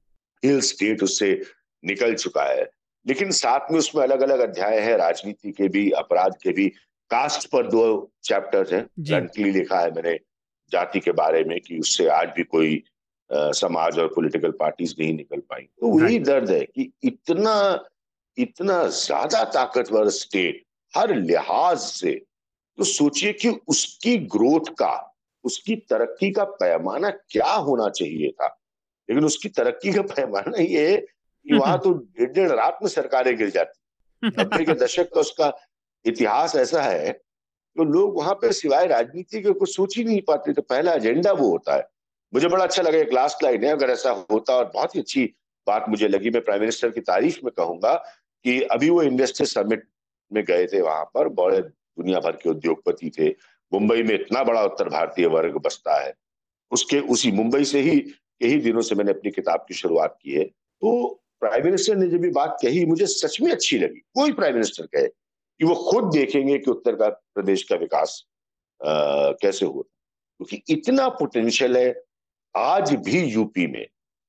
हिल स्टेट उससे निकल चुका है। लेकिन साथ में उसमें अलग अलग अध्याय है राजनीति के भी अपराध के भी। कास्ट पर दो चैप्टर्स हैं। लिखा है मैंने जाति के बारे में कि उससे आज भी कोई आ, समाज और पॉलिटिकल पार्टीज़ नहीं निकल पाई। तो वही दर्द है कि इतना इतना ज़्यादा ताकतवर स्टेट हर लिहाज से तो सोचिए कि उसकी ग्रोथ का उसकी तरक्की का पैमाना क्या होना चाहिए था। लेकिन उसकी तरक्की का पैमाना ये कि वहाँ तो डेढ़ डेढ़ रात में सरकारें गिर जाती। नब्बे के दशक का उसका इतिहास ऐसा है तो लोग वहाँ पर सिवाय राजनीति के कुछ सोच ही नहीं पाते। तो पहला एजेंडा वो होता है। मुझे बड़ा अच्छा लगा एक लास्ट लाइन है, अगर ऐसा होता और बहुत ही अच्छी बात मुझे लगी, मैं प्राइम मिनिस्टर की तारीफ़ में कहूँगा कि अभी वो इन्वेस्टर समिट में गए थे वहाँ पर, बड़े दुनिया भर के उद्योगपति थे। मुंबई में इतना बड़ा उत्तर भारतीय वर्ग बसता है। उसके, उसी मुंबई से ही यही दिनों से मैंने अपनी किताब की शुरुआत की है। तो प्राइम मिनिस्टर ने जब ये बात कही, मुझे सच में अच्छी लगी। कोई प्राइम मिनिस्टर कहे कि वो खुद देखेंगे कि उत्तर का प्रदेश का विकास आ, कैसे हो क्योंकि इतना पोटेंशियल है आज भी यूपी में।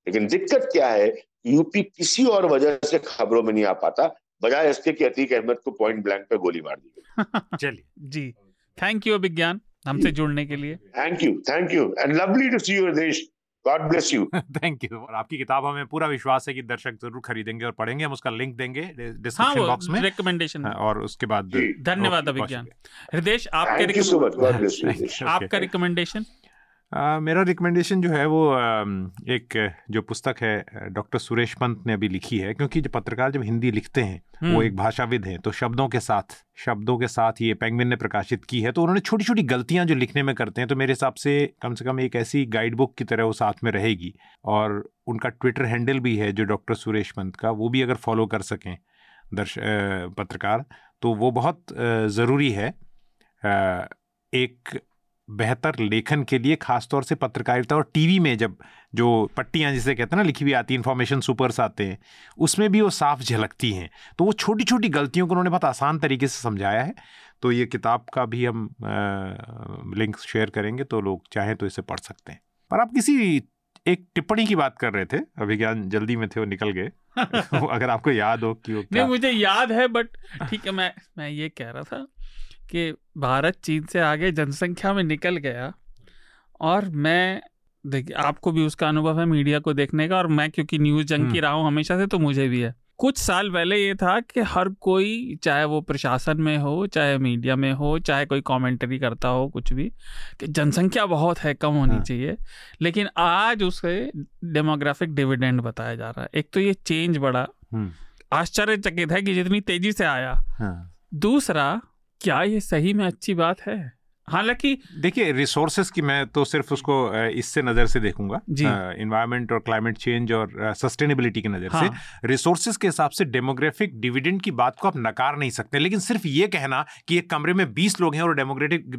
लेकिन दिक्कत क्या है यूपी किसी और वजह से खबरों में नहीं आ पाता बजाय इसके कि अतीक अहमद को पॉइंट ब्लैंक पे गोली मार दी गई। चलिए। जी। थैंक यू अभिज्ञान हमसे जुड़ने के लिए। Thank you thank you and lovely to see your देश God bless you thank you और आपकी किताब हमें पूरा विश्वास है कि दर्शक ज़रूर खरीदेंगे और पढ़ेंगे। हम उसका लिंक देंगे डिस्क्रिप्शन हाँ, बॉक्स में। रिकमेंडेशन और उसके बाद धन्यवाद अभिज्ञान। हृदय आपके आपका रिकमेंडेशन Uh, मेरा रिकमेंडेशन जो है वो uh, एक जो पुस्तक है डॉक्टर सुरेश पंत ने अभी लिखी है क्योंकि जो पत्रकार जब हिंदी लिखते हैं वो हम्म। एक भाषाविद हैं तो शब्दों के साथ शब्दों के साथ ये पेंगविन ने प्रकाशित की है तो उन्होंने छोटी छोटी गलतियाँ जो लिखने में करते हैं तो मेरे हिसाब से कम से कम एक ऐसी गाइड बुक की तरह वो साथ में रहेगी और उनका ट्विटर हैंडल भी है जो डॉक्टर सुरेश पंत का वो भी अगर फॉलो कर सकें दर्श पत्रकार तो वो बहुत ज़रूरी है एक बेहतर लेखन के लिए खासतौर से पत्रकारिता और टीवी में जब जो पट्टियाँ जिसे कहते हैं ना लिखी हुई आती इन्फॉर्मेशन सुपर्स आते हैं उसमें भी वो साफ़ झलकती हैं। तो वो छोटी छोटी गलतियों को उन्होंने बहुत आसान तरीके से समझाया है। तो ये किताब का भी हम लिंक शेयर करेंगे तो लोग चाहें तो इसे पढ़ सकते हैं। पर आप किसी एक टिप्पणी की बात कर रहे थे अभिज्ञान जल्दी में थे वो निकल गए। अगर आपको याद हो कि वो नहीं मुझे याद है बट ठीक है मैं मैं ये कह रहा था कि भारत चीन से आगे जनसंख्या में निकल गया और मैं देखिए आपको भी उसका अनुभव है मीडिया को देखने का और मैं क्योंकि न्यूज़ जंग की हम्म। रहा हूँ हमेशा से तो मुझे भी है कुछ साल पहले ये था कि हर कोई चाहे वो प्रशासन में हो चाहे मीडिया में हो चाहे कोई कमेंट्री करता हो कुछ भी कि जनसंख्या बहुत है कम होनी हाँ। चाहिए लेकिन आज उसे डेमोग्राफिक डिविडेंड बताया जा रहा है एक तो ये चेंज बड़ा हम्म। आश्चर्यचकित है कि जितनी तेज़ी से आया हाँ। दूसरा क्या ये सही में अच्छी बात है? हालाँकि देखिए रिसोर्सेज की मैं तो सिर्फ़ उसको इससे नज़र से देखूँगा इन्वायरमेंट और क्लाइमेट चेंज और सस्टेनेबिलिटी की नज़र हाँ. से रिसोर्सेज के हिसाब से डेमोग्राफिक डिविडेंड की बात को आप नकार नहीं सकते लेकिन सिर्फ़ ये कहना कि एक कमरे में 20 लोग हैं और डेमोग्रेटिक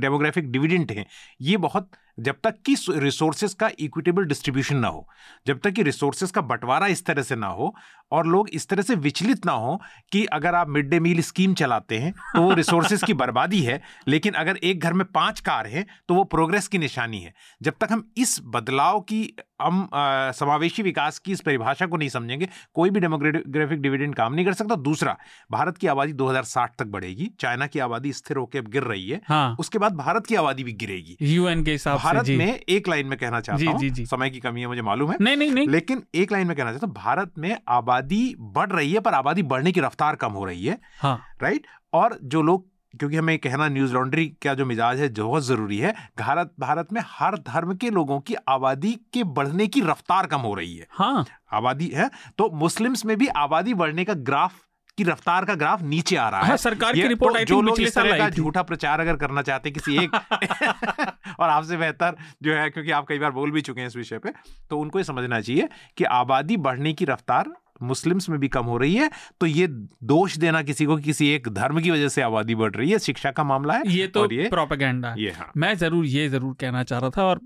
डेमोग्राफिक डिविडेंट हैं ये बहुत जब तक कि रिसोर्सेज का इक्विटेबल डिस्ट्रीब्यूशन ना हो, जब तक कि रिसोर्सेज का बंटवारा इस तरह से ना हो और लोग इस तरह से विचलित ना हो कि अगर आप मिड डे मील स्कीम चलाते हैं तो वो रिसोर्सेज की बर्बादी है, लेकिन अगर एक घर में पाँच कार हैं तो वो प्रोग्रेस की निशानी है। जब तक हम इस बदलाव की हम समावेशी विकास की इस परिभाषा को नहीं समझेंगे कोई भी डेमोग्राफिक डिविडेंड काम नहीं कर सकता। दूसरा भारत की आबादी 2060 तक बढ़ेगी चाइना की आबादी स्थिर होकर अब गिर रही है। हाँ। उसके बाद भारत की आबादी भी गिरेगी। यूएन के हिसाब भारत में एक लाइन में कहना चाहता हूँ समय की कमी है मुझे मालूम है। नहीं नहीं नहीं। लेकिन एक लाइन में कहना चाहता हूँ भारत में आबादी बढ़ रही है पर आबादी बढ़ने की रफ्तार कम हो रही है। हाँ। राइट? और जो लोग क्योंकि हमें कहना न्यूज़ लॉन्ड्री का जो मिजाज है जो बहुत ज़रूरी है भारत भारत में हर धर्म के लोगों की आबादी के बढ़ने की रफ्तार कम हो रही है। हाँ। आबादी है तो मुस्लिम्स में भी आबादी बढ़ने का ग्राफ की रफ्तार का ग्राफ नीचे आ रहा है हाँ, सरकार की रिपोर्ट तो जो लोग इस तरह का झूठा प्रचार अगर करना चाहते किसी एक और आपसे बेहतर जो है क्योंकि आप कई बार बोल भी चुके हैं इस विषय पे तो उनको ये समझना चाहिए कि आबादी बढ़ने की रफ्तार मुस्लिम्स में भी कम हो रही है तो ये दोष देना किसी को किसी एक धर्म की वजह से आबादी बढ़ रही है शिक्षा का मामला है ये तो ये प्रोपेगेंडा ये हाँ। मैं ज़रूर ये ज़रूर कहना चाह रहा था और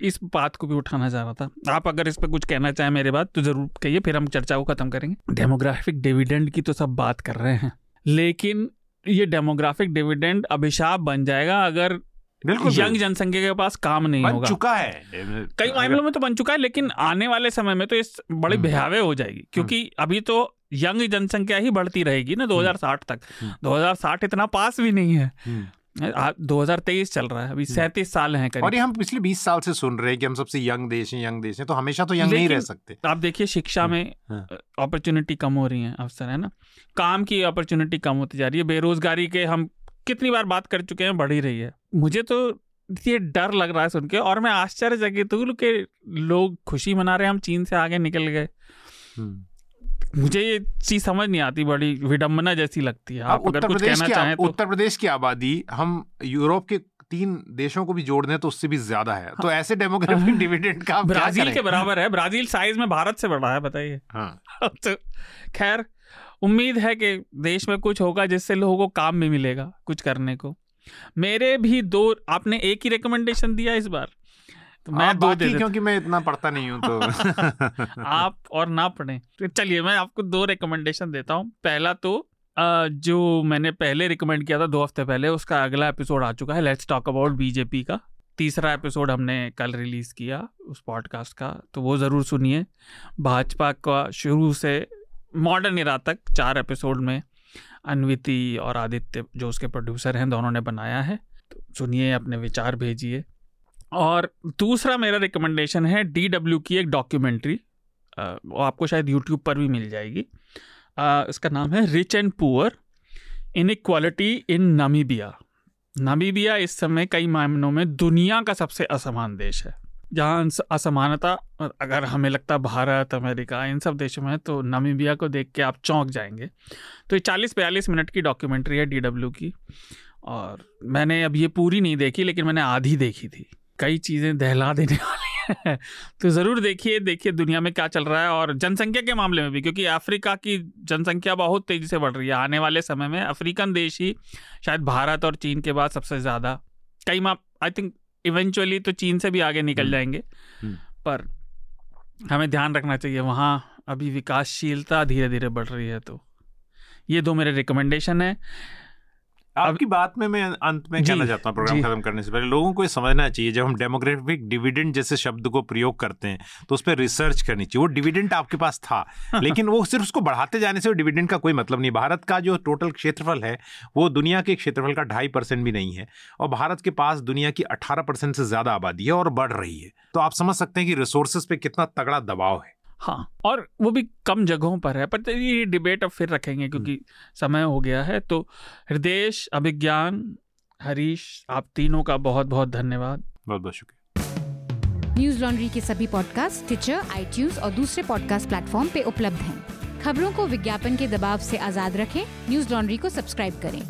इस बात को भी उठाना चाह रहा था। आप अगर इस पर कुछ कहना चाहें मेरे बात तो ज़रूर कहिए फिर हम चर्चा को खत्म करेंगे। डेमोग्राफिक डिविडेंड की तो सब बात कर रहे हैं लेकिन ये डेमोग्राफिक डिविडेंड अभिशाप बन जाएगा अगर बिल्कुल यंग जनसंख्या के पास काम नहीं बन होगा। चुका है। कई मामलों में तो बन चुका है लेकिन आने वाले समय में तो इस बड़ी हम्म। भयावह हो जाएगी हम्म। क्योंकि अभी तो यंग जनसंख्या ही बढ़ती रहेगी ना 2060 हम्म। तक 2060 इतना पास भी नहीं है। दो हज़ार तेईस चल रहा है अभी सैंतीस साल हैं और ये हम पिछले बीस साल से सुन रहे हैं कि हम सबसे यंग देश हैं यंग देश हैं तो हमेशा तो यंग नहीं रह सकते। आप देखिए शिक्षा में अपॉर्चुनिटी कम हो रही है अवसर है ना? काम की अपॉर्चुनिटी कम होती जा रही है बेरोजगारी के हम कितनी बार बात कर चुके हैं बढ़ ही रही है। मुझे तो ये डर लग रहा है सुन के और मैं आश्चर्यचकित हूँ कि लोग खुशी मना रहे हैं हम चीन से आगे निकल गए। हम्म। मुझे ये चीज़ समझ नहीं आती बड़ी विडंबना जैसी लगती है। आप अगर कुछ कहना चाहें तो। उत्तर प्रदेश की आबादी हम यूरोप के तीन देशों को भी जोड़ दें तो उससे भी ज़्यादा है। तो हाँ। ऐसे डेमोग्राफिक डिविडेंड का ब्राज़ील के बराबर है। ब्राज़ील साइज़ में भारत से बड़ा है बताइए। हाँ। तो खैर उम्मीद है कि देश में कुछ होगा जिससे लोगों को काम भी मिलेगा कुछ करने को। मेरे भी दो आपने एक ही रिकमेंडेशन दिया इस बार। तो मैं दो दे क्योंकि मैं इतना पढ़ता नहीं हूँ तो। आप और ना पढ़े। तो चलिए मैं आपको दो रिकमेंडेशन देता हूँ। पहला तो जो मैंने पहले रिकमेंड किया था दो हफ़्ते पहले उसका अगला एपिसोड आ चुका है। लेट्स टॉक अबाउट बीजेपी का। तीसरा एपिसोड हमने कल रिलीज़ किया उस पॉडकास्ट का तो वो ज़रूर सुनिए। भाजपा का शुरू से मॉडर्न इरा तक चार एपिसोड में अनविति और आदित्य, जो उसके प्रोड्यूसर हैं, दोनों ने बनाया है। तो सुनिए, अपने विचार भेजिए। और दूसरा मेरा रिकमेंडेशन है डी डब्ल्यू की एक डॉक्यूमेंट्री वो आपको शायद यूट्यूब पर भी मिल जाएगी। इसका नाम है rich and poor inequality in Namibia Namibia इस समय कई मामलों में दुनिया का सबसे असमान देश है। जहाँ असमानता, अगर हमें लगता भारत, अमेरिका, इन सब देशों में तो नामीबिया को देख के आप चौंक जाएँगे। तो ये चालीस बयालीस मिनट की डॉक्यूमेंट्री है डीडब्ल्यू की, और मैंने अब ये पूरी नहीं देखी, लेकिन मैंने आधी देखी थी। कई चीज़ें दहला देने वाली हैं। तो ज़रूर देखिए देखिए दुनिया में क्या चल रहा है, और जनसंख्या के मामले में भी, क्योंकि अफ्रीका की जनसंख्या बहुत तेज़ी से बढ़ रही है। आने वाले समय में अफ्रीकन देश ही शायद भारत और चीन के बाद सबसे ज़्यादा, कई माप आई थिंक इवेंचुअली तो चीन से भी आगे निकल हम्म। जाएँगे हम्म। पर हमें ध्यान रखना चाहिए वहाँ अभी विकासशीलता धीरे धीरे बढ़ रही है तो ये दो मेरे रिकमेंडेशन है आपकी बात में मैं अंत में कहना चाहता हूँ प्रोग्राम खत्म करने से पहले लोगों को ये समझना चाहिए जब हम डेमोग्राफिक डिविडेंड जैसे शब्द को प्रयोग करते हैं तो उस पर रिसर्च करनी चाहिए। वो डिविडेंड आपके पास था लेकिन वो सिर्फ़ उसको बढ़ाते जाने से वो डिविडेंड का कोई मतलब नहीं। भारत का जो टोटल क्षेत्रफल है वो दुनिया के क्षेत्रफल का ढाई परसेंट भी नहीं है और भारत के पास दुनिया की अठारह परसेंट से ज़्यादा आबादी है और बढ़ रही है। तो आप समझ सकते हैं कि रिसोर्सेज पे कितना तगड़ा दबाव है। हाँ और वो भी कम जगहों पर है पर तो ये डिबेट अब फिर रखेंगे क्योंकि हम्म। समय हो गया है। तो हृदय अभिज्ञान हरीश आप तीनों का बहुत बहुत धन्यवाद। बहुत बहुत शुक्रिया। न्यूज़ लॉन्ड्री के सभी पॉडकास्ट ट्विटर आई और दूसरे पॉडकास्ट प्लेटफॉर्म पे उपलब्ध हैं। खबरों को विज्ञापन के दबाव से आज़ाद रखें। न्यूज़ लॉन्ड्री को सब्सक्राइब करें।